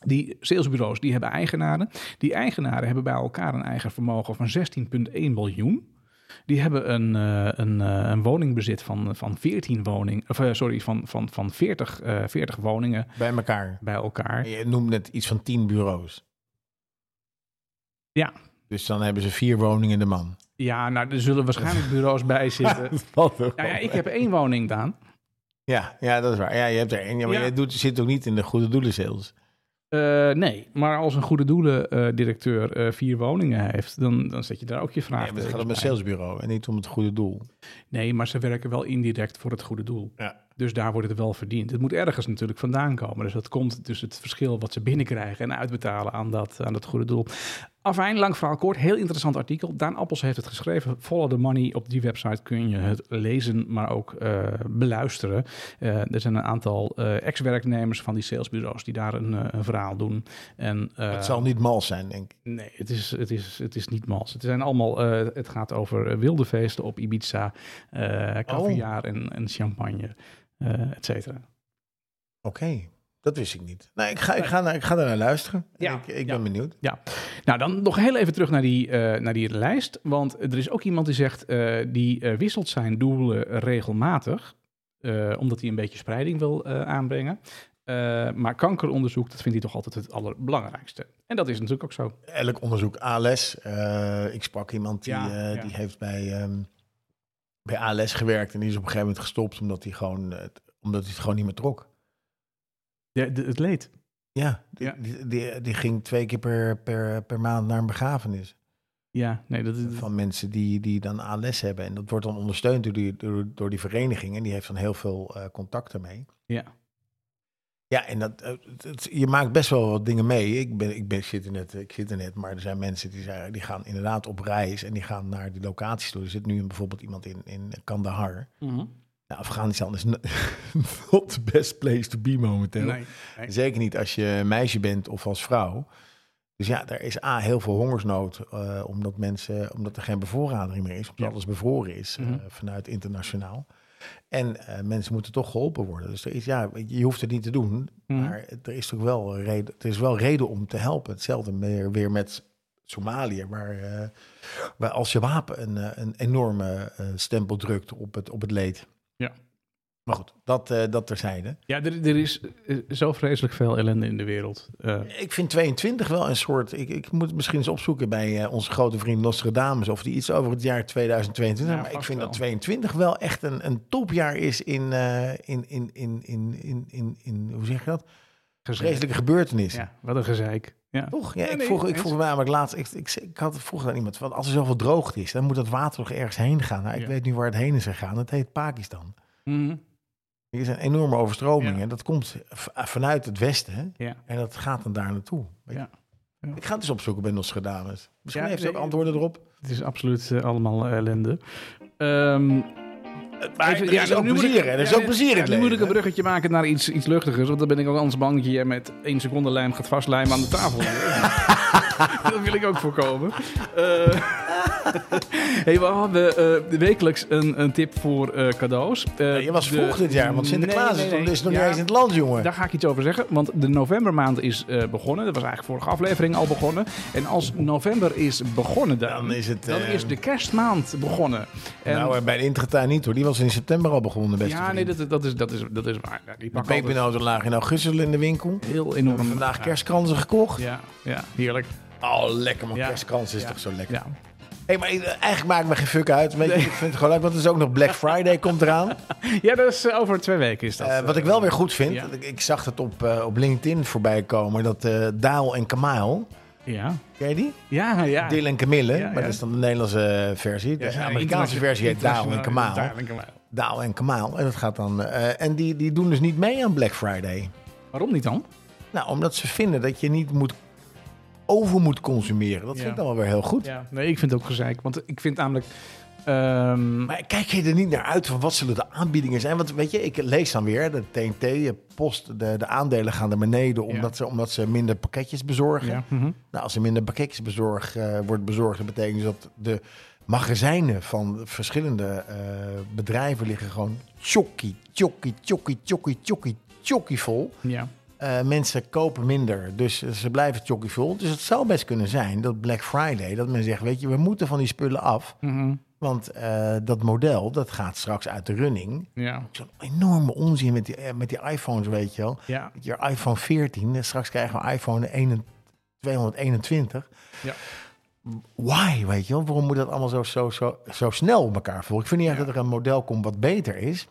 Die salesbureaus die hebben eigenaren. Die eigenaren hebben bij elkaar een eigen vermogen van 16,1 miljoen. Die hebben een, eh, een, eh, een woningbezit van, van 14 woningen, of eh, sorry, van, van, van 40, eh 40 woningen Bij elkaar. bij elkaar. Je noemt net iets van tien bureaus. Ja. Dus dan hebben ze vier woningen de man. Ja, nou, er zullen waarschijnlijk bureaus bij *laughs* zitten. Nou ja, ik heb één woning, Daan. Ja, ja, dat is waar. Ja, je hebt er één. Ja, maar Ja. je doet, zit ook niet in de goede doelen sales. Eh, nee, maar als een goede doelen-directeur eh, vier woningen heeft, dan, dan zet je daar ook je vraag Nee, maar het gaat om een salesbureau en niet om het goede doel. Nee, maar ze werken wel indirect voor het goede doel. Ja. Dus daar wordt het wel verdiend. Het moet ergens natuurlijk vandaan komen. Dus dat komt dus het verschil wat ze binnenkrijgen en uitbetalen aan dat, aan dat goede doel. Afijn, lang verhaal kort, heel interessant artikel. Daan Appels heeft het geschreven. Follow the Money. Op die website kun je het lezen, maar ook eh, beluisteren. Eh, er zijn een aantal eh, ex-werknemers van die salesbureaus die daar een, een verhaal doen. En, het zal niet mals zijn, denk ik. Nee, het is, het is, het is niet mals. Het, zijn allemaal, het gaat over wilde feesten op Ibiza, caviar en, en champagne, et cetera. Oké, dat wist ik niet. Nee, ik ga, ik ga, naar, ik ga er naar luisteren. Ja, ik ik ja. ben benieuwd. Nou, dan nog heel even terug naar die, eh, naar die lijst. Want er is ook iemand die zegt, eh, die eh, wisselt zijn doelen regelmatig. omdat hij een beetje spreiding wil aanbrengen. Maar kankeronderzoek, dat vindt hij toch altijd het allerbelangrijkste. En dat is natuurlijk ook zo. Elk onderzoek ALS. ik sprak iemand die, Ja, ja. die heeft bij, ehm, bij ALS gewerkt en die is op een gegeven moment gestopt omdat hij gewoon, omdat hij het gewoon niet meer trok. Ja, de- het leed. Ja, die, Ja. Die, die, die ging twee keer per, per, per maand naar een begrafenis Ja, nee, dat is... van mensen die, die dan ALS hebben. En dat wordt dan ondersteund door die, door, door die vereniging en die heeft dan heel veel eh, contacten mee. Ja. Ja, en dat, eh, het- het- je maakt best wel wat dingen mee. Ik, ben, ik, ben, zit er net, ik zit er net, maar er zijn mensen die, zeggen, die gaan inderdaad op reis en die gaan naar die locaties toe. Er zit nu bijvoorbeeld iemand in, in Kandahar. Mhm. Nou, Afghanistan is no- *laughs* not the best place to be momenteel. Nee. nee. Zeker niet als je meisje bent of als vrouw. Dus ja, er is A, heel veel hongersnood, eh, omdat, mensen, omdat er geen bevoorrading meer is, omdat Ja. alles bevroren is eh, Mhm. vanuit internationaal. En eh, mensen moeten toch geholpen worden. Dus er is, ja, je hoeft het niet te doen, Mhm. maar er is toch wel reden, er is wel reden om te helpen. Hetzelfde meer, weer met Somalië, waar, waar als je wapen een, een enorme stempel drukt op het, op het leed. Ja. Maar goed, dat, eh dat terzijde. Ja, er, er is eh, zo vreselijk veel ellende in de wereld. Eh, Ik vind 22 wel een soort. Ik, ik moet het misschien eens opzoeken bij onze grote vriend Nostradamus. of die iets over het jaar 2022. Ja, maar ik vind wel. dat 22 wel echt een, een topjaar is in, in, in, in, in, in, in, in. hoe zeg je dat? Vreselijke gebeurtenissen. Ja, wat een gezeik. Ja. Toch? Ja, Ja, ik nee, vroeg, ik eens. vroeg namelijk laatst. Ik, ik, ik had vroeg aan iemand. Van, als er zoveel droogte is, dan moet dat water nog ergens heen gaan. Nou, ik Ja. weet nu waar het heen is gegaan. Het heet Pakistan. Er zijn enorme overstromingen. Ja. Dat komt vanuit het westen. En dat gaat dan daar naartoe. Ja. Ik ga het eens opzoeken bij Nostradamus. Misschien heeft hij ook nee, antwoorden erop. Het is absoluut eh, allemaal ellende. Ehm, Maar even- er is ook plezier, hè? Er is ja, ook plezier in het Nu moet ik een bruggetje maken naar iets, iets luchtigers. Want dan ben ik ook anders bang dat je met één seconde lijm gaat vastlijmen aan de tafel. *laughs* *laughs* dat wil ik ook voorkomen. Eh *laughs* hey, we hebben eh, wekelijks een, een tip voor eh, cadeaus. Eh, Je was de- vroeg dit jaar, want Sinterklaas Nee, nee, nee. is, is nog Ja, niet eens in het land, jongen. Daar ga ik iets over zeggen, want de novembermaand is eh, begonnen. Dat was eigenlijk vorige aflevering al begonnen. En als november is begonnen, dan, Dan is het, dan eh, is de kerstmaand begonnen. En, nou, eh, bij de Intertuin niet hoor. Die was in september al begonnen, beste ja, nee, vriend. dat, dat, is, dat, is, dat is waar. Ja, die altijd pepernoten lagen in augustus in de winkel. heel enorm. vandaag kerstkransen gekocht. Ja, ja, heerlijk. Oh, lekker man. Ja. Kerstkransen is Ja. toch zo lekker. Ja. Hey, maar eh, eigenlijk maakt me geen fuck uit. Weet je, ik vind het gewoon leuk, want het is ook nog Black Friday komt eraan. *laughs* ja, dat is eh, over twee weken is dat. Eh, wat ik wel weer goed vind, Ja. ik, ik zag het op, eh, op LinkedIn voorbij komen, dat eh Daal en Kamaal, Ja, ken je die? ja, ja. Dylan en Camille, Ja, maar dat is dan de Nederlandse versie. De Amerikaanse versie heet Daal en Kamaal. Daal en Kamaal. En dat gaat dan. eh, en die, die doen dus niet mee aan Black Friday. Waarom niet dan? Nou, omdat ze vinden dat je niet moet over moet consumeren. Dat vind ik dan wel weer heel goed. Ja, nee, ik vind het ook gezeik. Want ik vind namelijk... ehm, Maar kijk je er niet naar uit van wat zullen de aanbiedingen zijn? Want weet je, ik lees dan weer, de TNT, post, de, de aandelen gaan naar beneden omdat, ze, omdat ze minder pakketjes bezorgen. ja, mhm. Nou, als er minder pakketjes bezorg, eh, wordt bezorgd, dat betekent dat de magazijnen van verschillende eh, bedrijven liggen gewoon tjokkie, tjokkie, tjokkie, tjokkie, tjokkie, tjokkie vol. ja. Eh, mensen kopen minder, dus ze blijven tjokkie vol. Dus het zou best kunnen zijn dat Black Friday, dat men zegt, weet je, we moeten van die spullen af. mhm. Want eh, dat model, dat gaat straks uit de running. ja. Zo'n enorme onzin met die, eh, met die iPhones, weet je wel. Ja, je iPhone 14, en straks krijgen we iPhone 1 221. Ja. Why, weet je wel? Waarom moet dat allemaal zo, zo, zo, zo snel op elkaar volgen? Ik vind niet echt Ja. dat er een model komt wat beter is.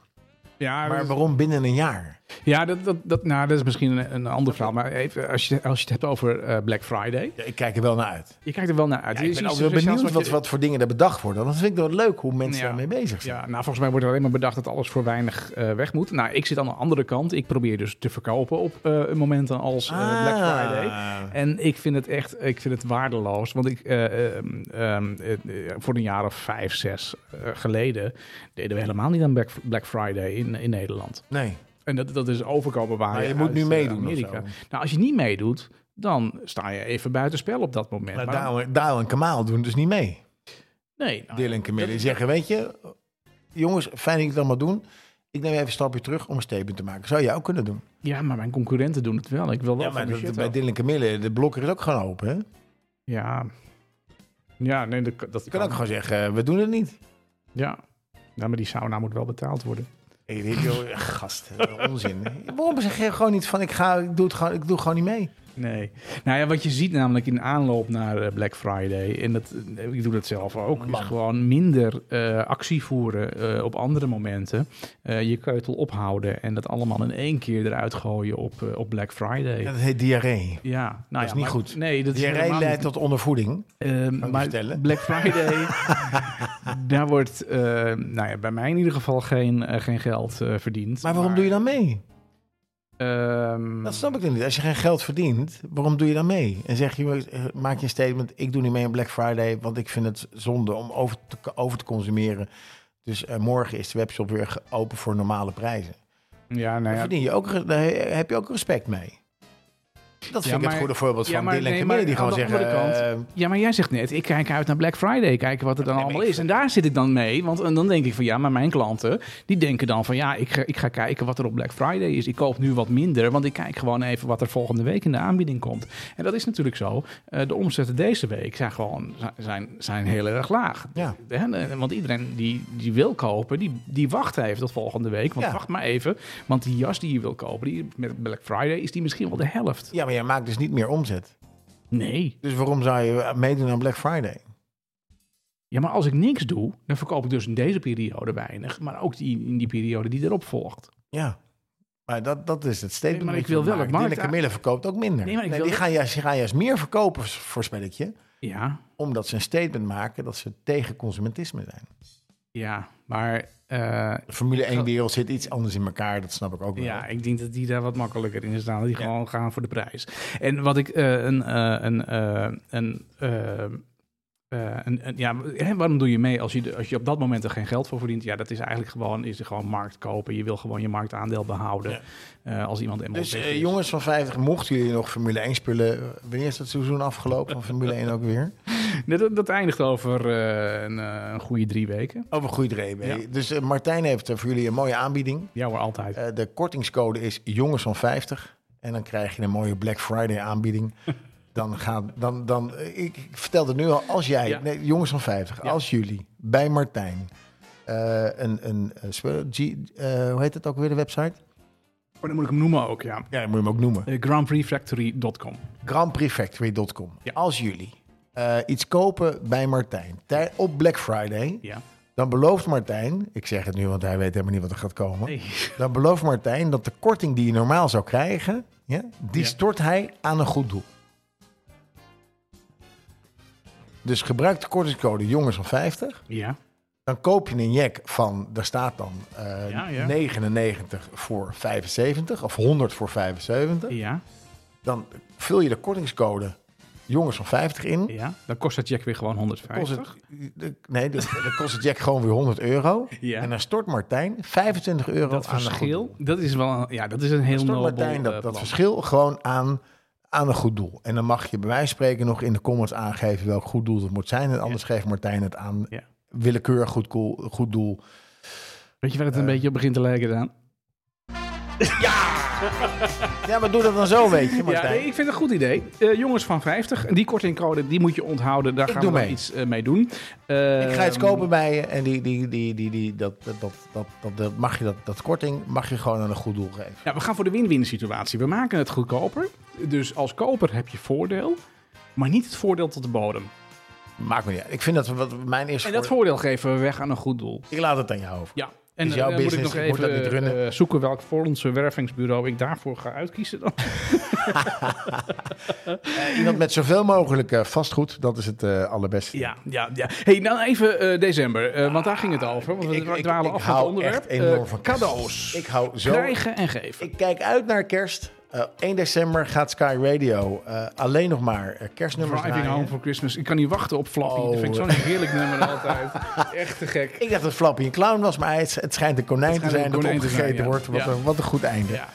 ja, Maar waarom binnen een jaar? Ja dat, dat, dat, nou, dat is misschien een, een ander verhaal. Maar even, als, je, als je het hebt over eh, Black Friday. Ja, ik kijk er wel naar uit. Je kijkt er wel naar uit. Ja, ik ben ook iets wel benieuwd wat, je- wat voor dingen er bedacht worden. Want dat vind ik wel leuk hoe mensen Ja. daarmee bezig zijn. Ja, nou, volgens mij wordt er alleen maar bedacht dat alles voor weinig eh, weg moet. Nou, ik zit aan de andere kant. Ik probeer dus te verkopen op eh, momenten als eh, Black Ah. Friday. En ik vind het echt, ik vind het waardeloos. Want ik, eh, ehm, ehm, eh, eh, voor een jaar of vijf, zes geleden deden we helemaal niet aan Black, Black Friday in, in Nederland. Nee. En dat, dat is overkomen waar Maar je moet nu eh, meedoen Amerika. Nou, als je niet meedoet, dan sta je even buiten spel op dat moment. Maar Maar- Daal, en Kamaal doen dus niet mee. nee, nou, Dylan en Camille. Die dat- zeggen, weet je, jongens, fijn dat jullie het allemaal doen. Ik neem even een stapje terug om een statement te maken. Zou jij ook kunnen doen? Ja, maar mijn concurrenten doen het wel. Ik wil wel Ja, maar dat- bij. Dylan en Camille, de blokker is ook gewoon open. Hè? Ja. Ja, nee, dat, dat Je kan ook gewoon zeggen, we doen het niet. Ja. ja, maar die sauna moet wel betaald worden. Hey, dit, joh, *laughs* gast, onzin. Waarom zeg je gewoon niet van, ik, ga, ik, doe het gewoon, ik doe gewoon niet mee? Nee. Nou ja, wat je ziet namelijk in aanloop naar eh, Black Friday, en dat, eh, ik doe dat zelf ook, Man. is gewoon minder eh, actie voeren op andere momenten. Eh, je keutel ophouden en dat allemaal in één keer eruit gooien op, op Black Friday. Ja, Ja, dat heet diarree. nou Dat is ja, niet maar- goed. Nee, dat is Diarree leidt niet- tot ondervoeding. Ehm, maar. Black Friday, *laughs* daar wordt nou ja, bij mij in ieder geval geen, geen geld verdiend. Maar waarom doe je dan mee? Ehm, Dat snap ik dan niet. Als je geen geld verdient, waarom doe je dan mee? En zeg je, eh, maak je een statement, ik doe niet mee aan Black Friday, want ik vind het zonde om over te, over te consumeren. Dus eh, morgen is de webshop weer open voor normale prijzen. ja, nou Daar, ja, verdien je ook, daar he- heb je ook respect mee. Dat vind ik maar- het goede voorbeeld ja, van maar Dylan en nee, Camille, maar die gewoon zeggen... andere kant- eh, Ja, maar jij zegt net, ik kijk uit naar Black Friday, kijken wat er dan Nee, allemaal ik is. En daar zit ik dan mee, want en dan denk ik van ja, maar mijn klanten, die denken dan van ja, ik ga, ik ga kijken wat er op Black Friday is. Ik koop nu wat minder, want ik kijk gewoon even wat er volgende week in de aanbieding komt. En dat is natuurlijk zo. Eh, de omzetten deze week zijn gewoon zijn, zijn heel erg laag. Ja. Eh, Want iedereen die, die wil kopen, die, die wacht even tot volgende week. Want Ja. wacht maar even, want die jas die je wil kopen, die, met Black Friday is die misschien wel de helft. ja, maar jij maakt dus niet meer omzet. Nee. Dus waarom zou je meedoen aan Black Friday? Ja, maar als ik niks doe, dan verkoop ik dus in deze periode weinig. Maar ook die, in die periode die erop volgt. Ja. Maar dat, dat is het statement. Nee, maar ik wil wel het markt- Camille verkoopt ook minder. Nee, maar ik wil die gaan juist, gaan juist meer verkopen, voorspel ik je. Ja, Omdat ze een statement maken dat ze tegen consumentisme zijn. Ja. Maar eh, Formule 1-wereld zit iets anders in elkaar, dat snap ik ook wel. ja, ik denk dat die daar wat makkelijker in staan. Die Ja. gewoon gaan voor de prijs. En wat ik eh, een... eh, een, een eh, een, een- ja, waarom doe je mee als je, de- als je op dat moment er geen geld voor verdient? Ja, dat is eigenlijk gewoon, is er gewoon markt kopen. Je wil gewoon je marktaandeel behouden. Ja. eh, als iemand eenmaal Dus eh, jongens van 50, mochten jullie nog Formule 1 spullen... Wanneer is dat seizoen afgelopen van Formule 1 ook weer? *laughs* Nee, dat, dat eindigt over eh, een, eh, een goede drie weken. Over goede reden. Ja. Dus Martijn heeft voor jullie een mooie aanbieding. Ja hoor, altijd. Eh, de kortingscode is jongens van 50. En dan krijg je een mooie Black Friday aanbieding. *laughs* Dan gaan, dan, dan, eh, ik, ik vertel het nu al, als jij, Ja. nee, jongens van 50, Ja. als jullie bij Martijn eh, een, een, een spel- G, eh, hoe heet het ook weer de website? Oh, dan moet ik hem noemen ook, ja. Ja, dat moet je hem ook noemen. Uh, GrandPrixFactory.com. grandprixfactory.com. Ja. Als jullie eh, iets kopen bij Martijn tij- op Black Friday, Ja. dan belooft Martijn, ik zeg het nu, want hij weet helemaal niet wat er gaat komen. Nee. *laughs* Dan belooft Martijn dat de korting die je normaal zou krijgen, ja, die Ja. stort hij aan een goed doel. Dus gebruik de kortingscode jongens van 50. Ja. Dan koop je een jack van, daar staat dan eh, Ja, ja. 99 voor 75 of 100 voor 75. Ja. Dan vul je de kortingscode jongens van 50 in. Ja. Dan kost dat check weer gewoon Kost 150. het, de- nee, dan kost het jack gewoon weer 100 euro. Ja. En dan stort Martijn 25 euro dat aan verschil, dat is wel, een- ja, dat is een heel stort nobel Martijn dat, eh, dat verschil gewoon aan, aan een goed doel. En dan mag je bij wijze van spreken nog in de comments aangeven welk goed doel het moet zijn. En anders geeft Martijn het aan Ja. willekeurig goed, cool, goed doel. Weet je waar het een Eh. beetje op begint te lijken dan? Ja, maar doe dat dan zo, weet je Ja, Martijn. nee, ik vind het een goed idee. Eh, jongens van 50, die kortingcode die moet je onthouden. Daar Ik gaan doe we mee. iets eh, mee doen. Ik ga iets Ehm, kopen bij je en die, die, die, die, die, dat, dat, dat, dat, dat, mag je dat, dat korting mag je gewoon aan een goed doel geven. Ja, we gaan voor de win-win situatie. We maken het goedkoper. Dus als koper heb je voordeel, maar niet het voordeel tot de bodem. Maakt me niet uit. Ik vind dat wat mijn eerste En dat voordeel- voordeel geven we weg aan een goed doel. Ik laat het aan jou over. Ja. En jouw eh, moet ik business, nog even eh, zoeken welk fondsen wervingsbureau ik daarvoor ga uitkiezen dan. *laughs* Eh, iemand met zoveel mogelijk vastgoed, dat is het allerbeste. Ja, ja, ja. Hey, nou even december, want daar ging het over. Want we Ik- dwalen ik af van het hou onderwerp. echt enorm van cadeaus. Ik hou zo. Krijgen en geven. Ik kijk uit naar kerst. Eh 1 december gaat Sky Radio eh, alleen nog maar eh, kerstnummers Driving draaien. Home for Christmas. Ik kan niet wachten op Flappy. Oh. Dat vind ik zo'n heerlijk nummer *laughs* altijd. Echt te gek. Ik dacht dat Flappy een clown was, maar het, het schijnt een konijn te zijn dat opgegeten ja. wordt. Wat, Ja. een, wat een goed einde. Ja,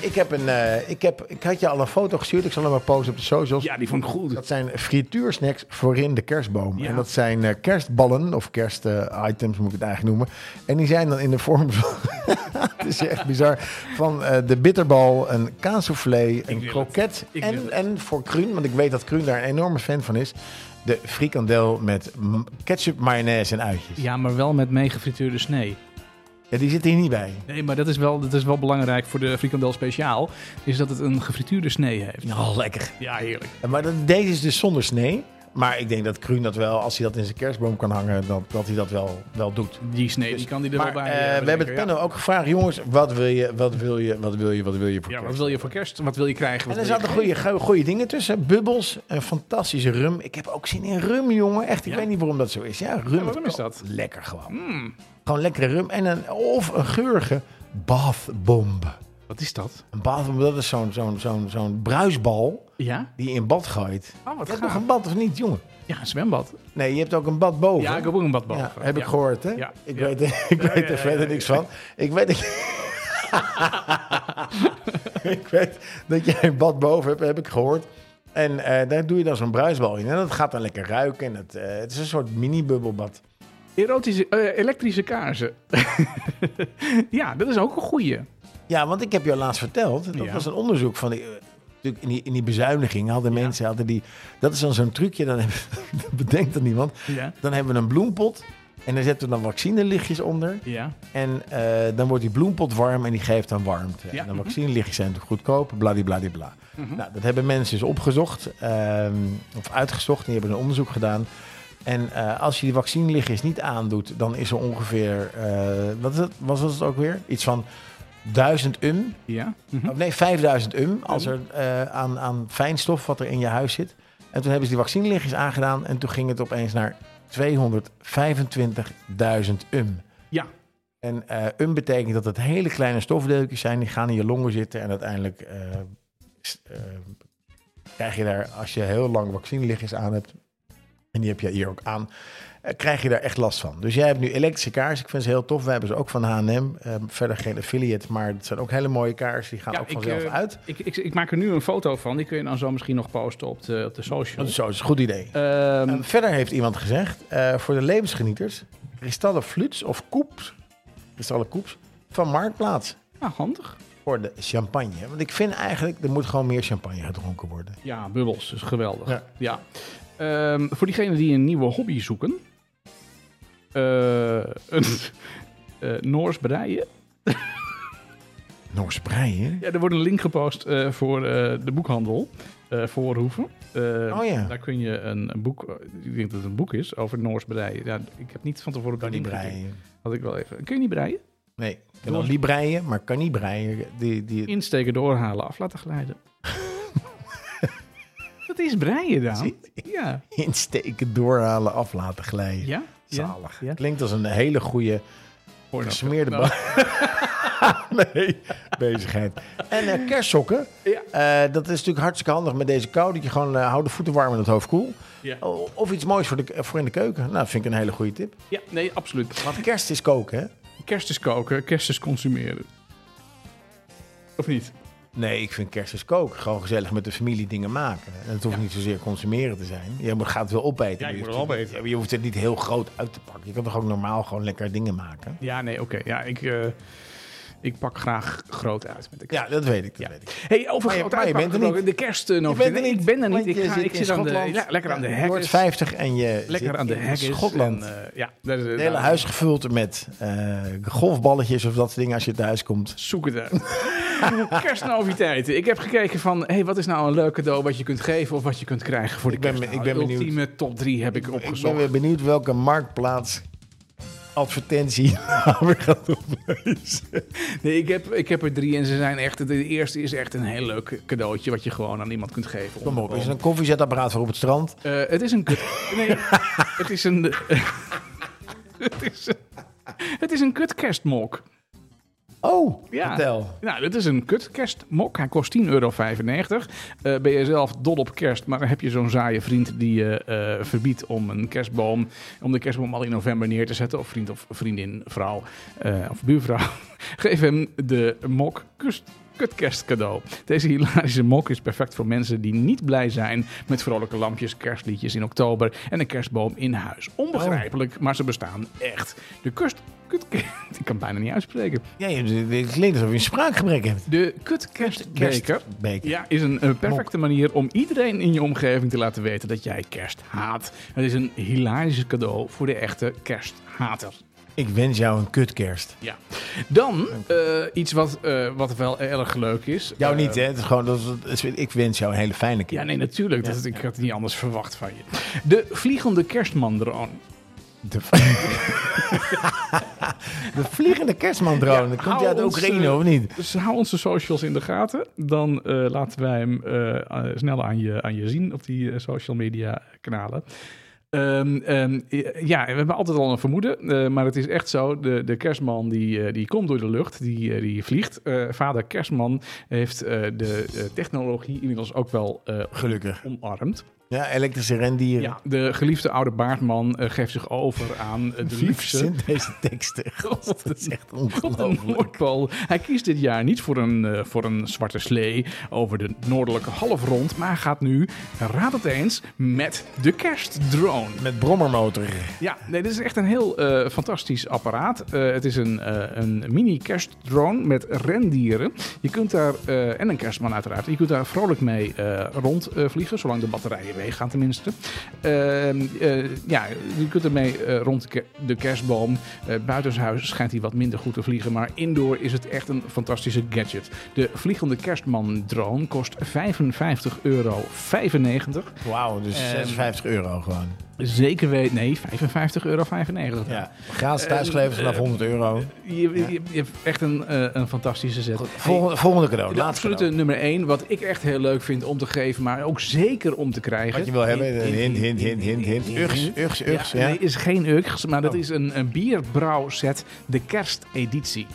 ik, heb een, ik, heb, ik had je al een foto gestuurd. Ik zal hem maar posten op de socials. ja, die vond ik goed. Dat zijn frituursnacks voorin de kerstboom. Ja. En dat zijn kerstballen of kerstitems moet ik het eigenlijk noemen. En die zijn dan in de vorm van... *laughs* het is echt bizar. Van eh, de bitterbal, een kaassoufflé, een kroket. En, en voor Kruun, want ik weet dat Kruun daar een enorme fan van is... de frikandel met ketchup, mayonaise en uitjes. Ja, maar wel met meegefrituurde snee. Ja, die zit hier niet bij. Nee, maar dat is, wel, dat is wel belangrijk voor de frikandel speciaal. Is dat het een gefrituurde snee heeft. Oh, lekker. Ja, heerlijk. Maar dat, deze is dus zonder snee. Maar ik denk dat Kruun dat wel, als hij dat in zijn kerstboom kan hangen, dat, dat hij dat wel, wel doet. Die snee, die kan die er Maar wel bij. eh, eh, we hebben het panel ook gevraagd, jongens, wat wil je, wat wil je, wat wil je, wat wil je voor Ja, Ja, kerst? wat wil je voor kerst? Wat wil je krijgen? En er zaten goede, goede, dingen tussen. Bubbels, een fantastische rum. Ik heb ook zin in rum, jongen. Echt, ik Ja? weet niet waarom dat zo is. Ja, rum. Ja, is dat? Lekker gewoon. Mm, Gewoon lekkere rum. En een, of een geurige bathbomb. Wat is dat? Een bathbomb, dat is zo'n zo'n zo'n zo'n bruisbal Ja? die je in bad gooit. Oh, wat Je hebt nog gaaf. een bad of niet, jongen? Ja, een zwembad. Nee, je hebt ook een bad boven. Ja, ik heb ook een bad boven. Ja, heb ik gehoord, hè? Ja. Ik Ja. weet, *laughs* ik weet er verder niks van. Ik weet, *laughs* ik weet dat jij een bad boven hebt, heb ik gehoord. En eh, daar doe je dan zo'n bruisbal in. En dat gaat dan lekker ruiken. En het, eh, het is een soort mini-bubbelbad. Erotische, eh, elektrische kaarsen. *laughs* ja, dat is ook een goeie. Ja, want ik heb jou laatst verteld. Dat Ja. was een onderzoek van... Die, eh, natuurlijk in, die, in die bezuiniging hadden mensen... Hadden die, dat is dan zo'n trucje, dan hebben, *laughs* dat bedenkt er niemand. Dan hebben we een bloempot. En daar zetten we dan vaccinelichtjes onder. Ja. En eh, dan wordt die bloempot warm en die geeft dan warmte. Ja. En de vaccinelichtjes zijn natuurlijk goedkoop, bladibladibla. Mhm. Nou, dat hebben mensen dus opgezocht, ehm, of uitgezocht. En die hebben een onderzoek gedaan. En eh, als je die vaccinelichtjes niet aandoet, dan is er ongeveer, wat was het ook weer? Iets van 1000 um, Ja. Mhm. of nee, 5000 um, als er eh, aan, aan fijnstof wat er in je huis zit. En toen hebben ze die vaccinelichtjes aangedaan en toen ging het opeens naar 225.000 um. Ja. En eh um betekent dat het hele kleine stofdeeltjes zijn, die gaan in je longen zitten en uiteindelijk eh, krijg je daar, als je heel lang vaccinelichtjes aan hebt, en die heb je hier ook aan, krijg je daar echt last van. Dus jij hebt nu elektrische kaarsen, ik vind ze heel tof. We hebben ze ook van H&M, eh, verder geen affiliate, maar het zijn ook hele mooie kaarsen, die gaan Ja, ook vanzelf eh, uit. Ik, ik, ik maak er nu een foto van. Die kun je dan zo misschien nog posten op de, op de social. Dat is zo, dat is een goed idee. Ehm, En verder heeft iemand gezegd, eh, voor de levensgenieters, kristallen fluts of koeps, kristallen koeps, van Marktplaats. nou, handig. Voor de champagne. Want ik vind eigenlijk, er moet gewoon meer champagne gedronken worden. Ja, bubbels. Dus geweldig. Ja. Ja. Ehm, voor diegenen die een nieuwe hobby zoeken. Eh, *laughs* een eh, Noors breien. *laughs* Noors breien? Ja, er wordt een link gepost eh, voor de boekhandel. Voorhoeven. Eh, Oh ja. Daar kun je een, een boek, ik denk dat het een boek is, over Noors breien. Ja, ik heb niet van tevoren Kan niet breien. Had ik wel even. Kun je niet breien? Nee, ik kan wel niet breien, maar kan niet breien. Die, die, Insteken, doorhalen, af laten glijden. *laughs* Wat is breien dan? Ja. insteken, doorhalen, af laten glijden. Ja? Zalig. Ja. Klinkt als een hele goede gesmeerde Nou, *laughs* nee, bezigheid. En eh, kerstsokken. Ja. Eh, dat is natuurlijk hartstikke handig met deze kou. Dat je gewoon uh, hou de voeten warm en het hoofd koel. Ja. Of iets moois voor, de, voor in de keuken. Nou, dat vind ik een hele goede tip. ja, nee, absoluut. Want kerst is koken, hè? Kerst is koken, kerst is consumeren. Of niet? Nee, ik vind kerst is koken. Gewoon gezellig met de familie dingen maken. En het hoeft niet zozeer consumeren te zijn. Je gaat het wel opeten. Ja, je hoeft wel het niet- Je hoeft het niet heel groot uit te pakken. Je kan toch ook normaal gewoon lekker dingen maken. Ja, nee, oké. Ja, ik, eh, ik pak graag groot uit met de kerst. Ja, dat weet ik. Dat Ja. weet ik. Hey, over Maar je- groot maar je bent er gesproken, De kerst eh, nog. Nee, niet, Ik ben er niet. Ik, ga, zit ik zit aan de, ja, lekker aan de Je wordt hekjes. 50 en je Lekker zit aan de in hekjes. Schotland. En, eh, ja, Het hele huis gevuld met eh, golfballetjes of dat soort dingen als je thuis komt. Zoek het uit. *laughs* Kerstnoviteiten. Ik heb gekeken van, hey, wat is nou een leuk cadeau wat je kunt geven of wat je kunt krijgen voor de Ik ben- kerst? ik Nou, ben benieuwd. ultieme top 3 heb ik Ik ben opgezocht. weer benieuwd welke marktplaats advertentie *laughs* we gaat oplezen. Nee, ik heb, ik heb er drie en ze zijn echt. De eerste is echt een heel leuk cadeautje wat je gewoon aan iemand kunt geven. Kom op, is het een koffiezetapparaat voor op het strand? Eh, het is een. Nee, *laughs* *laughs* het is een. het, is een het is een kut kerstmok. Oh, Ja. vertel. Nou, dit is een kut kerstmok. Hij kost 10,95 euro. Eh, ben je zelf dol op kerst, maar heb je zo'n saaie vriend die je eh, verbiedt om een kerstboom, om de kerstboom al in november neer te zetten, of vriend of vriendin, vrouw eh, of buurvrouw, *laughs* geef hem de mok kust. Kutkerst cadeau. Deze hilarische mok is perfect voor mensen die niet blij zijn met vrolijke lampjes, kerstliedjes in oktober en een kerstboom in huis. Onbegrijpelijk, maar ze bestaan echt. De kust, kut, *laughs* ik kan het bijna niet uitspreken. Ja, het klinkt alsof je een spraakgebrek hebt. De kutkerstbeker Kerstbeker. ja, is een, perfecte manier om iedereen in je omgeving te laten weten dat jij kerst haat. Het is een hilarisch cadeau voor de echte kersthater. Ik wens jou een kutkerst. Ja. Dan eh, iets wat, eh, wat wel erg leuk is. Jou Eh, niet, hè? Het is gewoon, dat is, ik wens jou een hele fijne Ja, kerst. nee, natuurlijk. Dat, ik had het niet anders verwacht van je. De vliegende kerstman-drone. De, *laughs* de vliegende kerstman-drone. Ja, Komt uit ons, Oekraïne, of niet? Dus hou onze socials in de gaten. Dan eh, laten wij hem eh, snel aan je, aan je zien op die social media kanalen. Ehm, ehm, ja, we hebben altijd al een vermoeden, maar het is echt zo. De, de kerstman die, die komt door de lucht, die, die vliegt. Vader kerstman heeft de technologie inmiddels ook wel Gelukkig. omarmd. Ja, elektrische rendieren. Ja, de geliefde oude baardman eh, geeft zich over aan eh, de verzint deze teksten? *laughs* God, dat is echt ongelooflijk. Hij kiest dit jaar niet voor een, eh, voor een zwarte slee over de noordelijke halfrond, maar gaat nu, raad het eens, met de kerstdrone. Met brommermotor. Ja, nee, dit is echt een heel fantastisch apparaat. Het is een, een mini kerstdrone met rendieren. Je kunt daar, en een kerstman uiteraard, je kunt daar vrolijk mee rondvliegen, zolang de batterijen meegaan tenminste. Ehm, eh, ja, je kunt ermee eh, rond de, ke- de kerstboom. Eh buitenshuis schijnt hij wat minder goed te vliegen, maar indoor is het echt een fantastische gadget. De vliegende kerstman drone kost 55,95 euro. Wauw, dus Ehm, 56 euro gewoon. Zeker weet, nee, 55,95 euro. Ja. Gratis thuisgeleverd vanaf 100 euro. Je, je, je hebt echt een, eh, een fantastische zet. Volgende, volgende cadeau. de laatste absolute cadeau. nummer 1, wat ik echt heel leuk vind om te geven, maar ook zeker om te krijgen. Wat je wil hebben. Hint, hint, hint, hint, hint. Ugs, ugs, ugs. Ja, Ja. Nee, is geen Uggs, maar dat Oh. is een, een bierbrouwset, de kersteditie.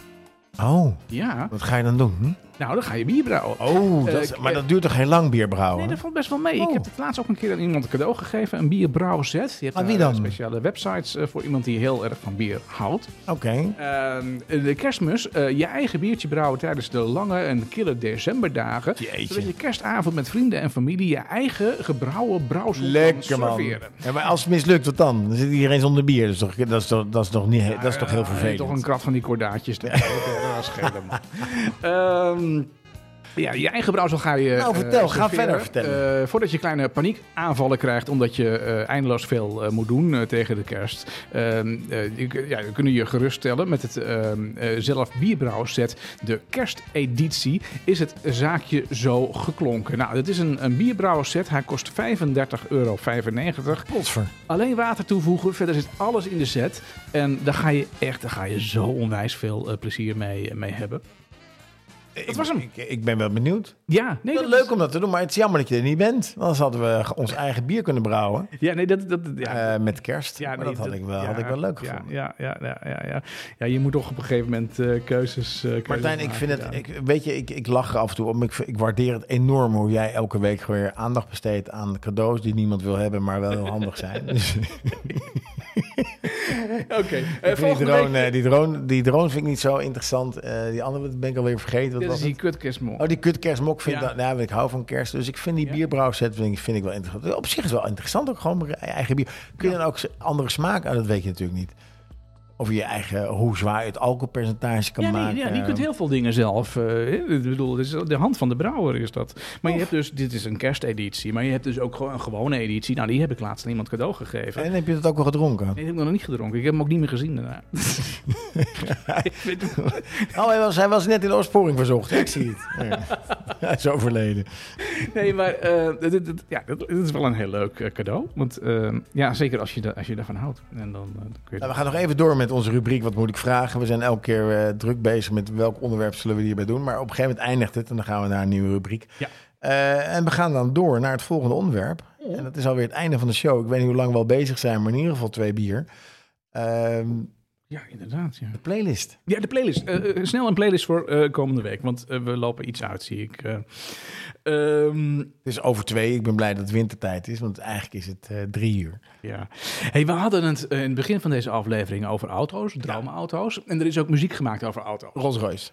Oh, Ja, wat ga je dan doen? Hm? Nou dan ga je bier brouwen. Oh, dat Eh, is- maar dat duurt toch heel lang bier brouwen? Nee, dat valt best wel mee. Oh. Ik heb het laatst ook een keer aan iemand een cadeau gegeven. Een bierbrouwset. Je hebt Aan wie dan? eh, speciale websites eh, voor iemand die heel erg van bier houdt. Oké. Ehm, de kerstmis, eh, je eigen biertje brouwen tijdens de lange en kille decemberdagen. Jeetje. Zodat je kerstavond met vrienden en familie je eigen gebrouwen brouwsel Lekker kan man. serveren. Ja, maar als het mislukt, wat dan? Dan zit iedereen zonder bier. Dat is toch, dat is toch, dat is toch, niet, dat is toch heel vervelend? Toch een krat van die kordaatjes. *laughs* Dat is schelen, Ehm, ja, je eigen brouwsel ga je. Nou, eh, vertel, ga verder vertellen. Eh, voordat je kleine paniekaanvallen krijgt, omdat je eh, eindeloos veel moet doen tegen de kerst. Ehm, eh, je, ja, we kunnen je geruststellen met het ehm, eh, zelf bierbrouwset. De kersteditie is het zaakje zo geklonken. Nou, dit is een, een bierbrouwerset. Hij kost 35,95 euro. Potver. Alleen water toevoegen, verder zit alles in de set. En daar ga je echt, daar ga je zo onwijs veel plezier mee, mee hebben. Dat was hem. Ik, ik ben wel benieuwd. Ja, nee, dat leuk is- om dat te doen, maar het is jammer dat je er niet bent. Anders hadden we ons eigen bier kunnen brouwen. Ja, nee, dat, dat, ja. eh, met kerst. ja, nee, dat had ik wel, ja, had ik wel leuk ja, gevonden. Ja, ja, ja, ja, ja. ja, je moet toch op een gegeven moment eh, keuzes, keuzes Martijn, ik vind het, ik, weet je, ik, ik lach er af en toe om. Ik, ik waardeer het enorm hoe jij elke week weer aandacht besteedt aan cadeaus die niemand wil hebben, maar wel heel handig zijn. *laughs* *laughs* Oké, eh, die, drone, week... die, drone, die drone vind ik niet zo interessant. Eh, die andere ben ik alweer vergeten. Wat Dit was is die kutkerstmok. Oh, die kutkerstmok vind ik, Ja. nou, ik hou van kerst. Dus ik vind die Ja. bierbrouwset vind ik, vind ik wel interessant. Op zich is het wel interessant ook gewoon eigen bier. Kun je dan ook andere smaak aan? Dat weet je natuurlijk niet. Of je eigen, hoe zwaar je het alcoholpercentage kan Ja, nee, maken. ja, je kunt heel veel dingen zelf. eh, ik bedoel, het is de hand van de brouwer is dat. Maar je hebt dus, dit is een kersteditie, maar je hebt dus ook gewoon een gewone editie. Nou, die heb ik laatst aan iemand cadeau gegeven. En heb je het ook wel gedronken? Nee, die heb ik nog niet gedronken. Ik heb hem ook niet meer gezien daarna. *laughs* Ik *laughs* Oh, hij was, hij was net in de opsporing verzocht. Ik zie het. Ja. *laughs* Hij is overleden. nee, maar eh, dit, dit- ja, dit, is wel een heel leuk eh, cadeau. Want ja, zeker als je, als je daarvan houdt. En dan, dan kun je Nou, we gaan nog even door met onze rubriek Wat moet ik vragen? We zijn elke keer eh, druk bezig met welk onderwerp zullen we hierbij doen. Maar op een gegeven moment eindigt het en dan gaan we naar een nieuwe rubriek. Ja. Eh, en we gaan dan door naar het volgende onderwerp. En dat is alweer het einde van de show. Ik weet niet hoe lang we al bezig zijn, maar in ieder geval twee bier. Ehm, Ja, inderdaad. Ja, de playlist. ja de playlist. Eh, snel een playlist voor eh, komende week. Want we lopen iets uit, zie ik. Eh, ehm, Het is over twee. Ik ben blij dat het wintertijd is, want eigenlijk is het drie uur. Ja. Hey, we hadden het in het begin van deze aflevering over auto's, droomauto's. En er is ook muziek gemaakt over auto's. Rolls Royce.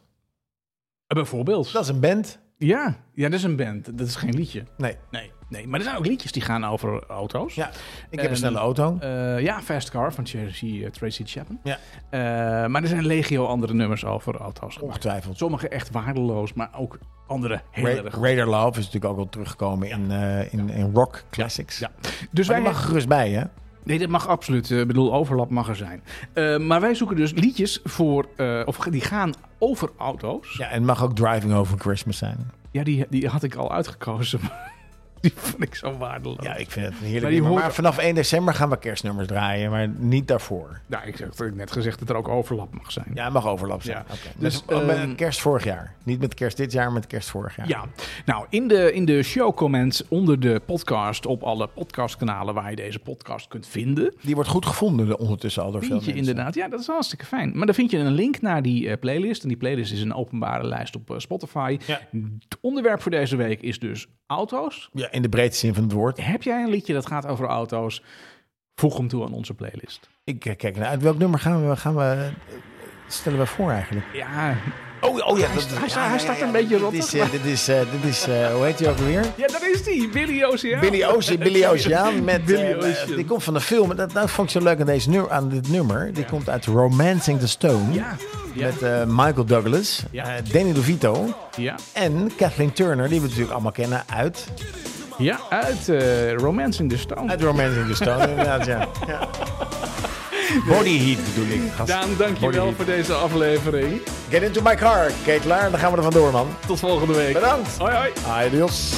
Bijvoorbeeld. Dat is een band. Ja, ja, dat is een band. Dat is geen liedje. Nee. Nee, nee. Maar er zijn ook liedjes die gaan over auto's. Ja, ik heb En- een snelle auto. Eh, ja, Fast Car van Tracy, eh, Tracy Chapman. Ja. Eh, maar er zijn legio andere nummers over auto's. Ongetwijfeld. Sommige echt waardeloos, maar ook andere heel Ra- erg. Radar Love is natuurlijk ook al teruggekomen in, in, in rock classics. Ja. Dus Dus wij wij mag er gerust bij, hè? Nee, dat mag absoluut. Ik bedoel, overlap mag er zijn. Maar wij zoeken dus liedjes voor, of die gaan over auto's. Ja, en mag ook Driving Over Christmas zijn. Ja, die, die had ik al uitgekozen. *laughs* Die vond ik zo waardeloos. Ja, ik vind het een heerlijk Maar die. Maar hoort- vanaf 1 december gaan we kerstnummers draaien, maar niet daarvoor. Nou, ik heb net gezegd dat er ook overlap mag zijn. Ja, het mag overlap zijn. Ja. Oké. Dus, Dus, met ehm, kerst vorig jaar. Niet met kerst dit jaar, maar met kerst vorig jaar. Ja, nou in de, in de showcomments onder de podcast op alle podcastkanalen waar je deze podcast kunt vinden, Die wordt goed gevonden de- ondertussen al door veel vind je mensen. inderdaad, ja dat is hartstikke fijn. Maar dan vind je een link naar die eh, playlist en die playlist is een openbare lijst op eh, Spotify. Ja. Het onderwerp voor deze week is dus auto's. Ja, in de breedste zin van het woord. Heb jij een liedje dat gaat over auto's? Voeg hem toe aan onze playlist. Ik eh, kijk naar uit welk nummer gaan we, gaan we eh, stellen we voor eigenlijk? Ja, Oh, oh ja, Hij sta- hij hij staat een beetje Dit is, eh, dit is, dit is eh, hoe heet hij ook weer? ja dat is die, Billy Oceaan. Billy Ocean, Billy *laughs* Ocean met Billy Ocean. die komt van de film. Dat, dat vond ik zo leuk aan deze nummer, aan dit nummer. Die komt uit Romancing the Stone Ja, met Michael Douglas, Ja. Danny DeVito ja. en Kathleen Turner, die we natuurlijk allemaal kennen uit, ja uit eh Romancing the Stone. uit Romancing the Stone. *laughs* inderdaad, ja. ja. Body Heat bedoel ik. gast. Daan, dankjewel voor deze aflevering. Get into my car, Ketelaar. Dan gaan we er vandoor, man. Tot volgende week. Bedankt. Hoi hoi. Adios.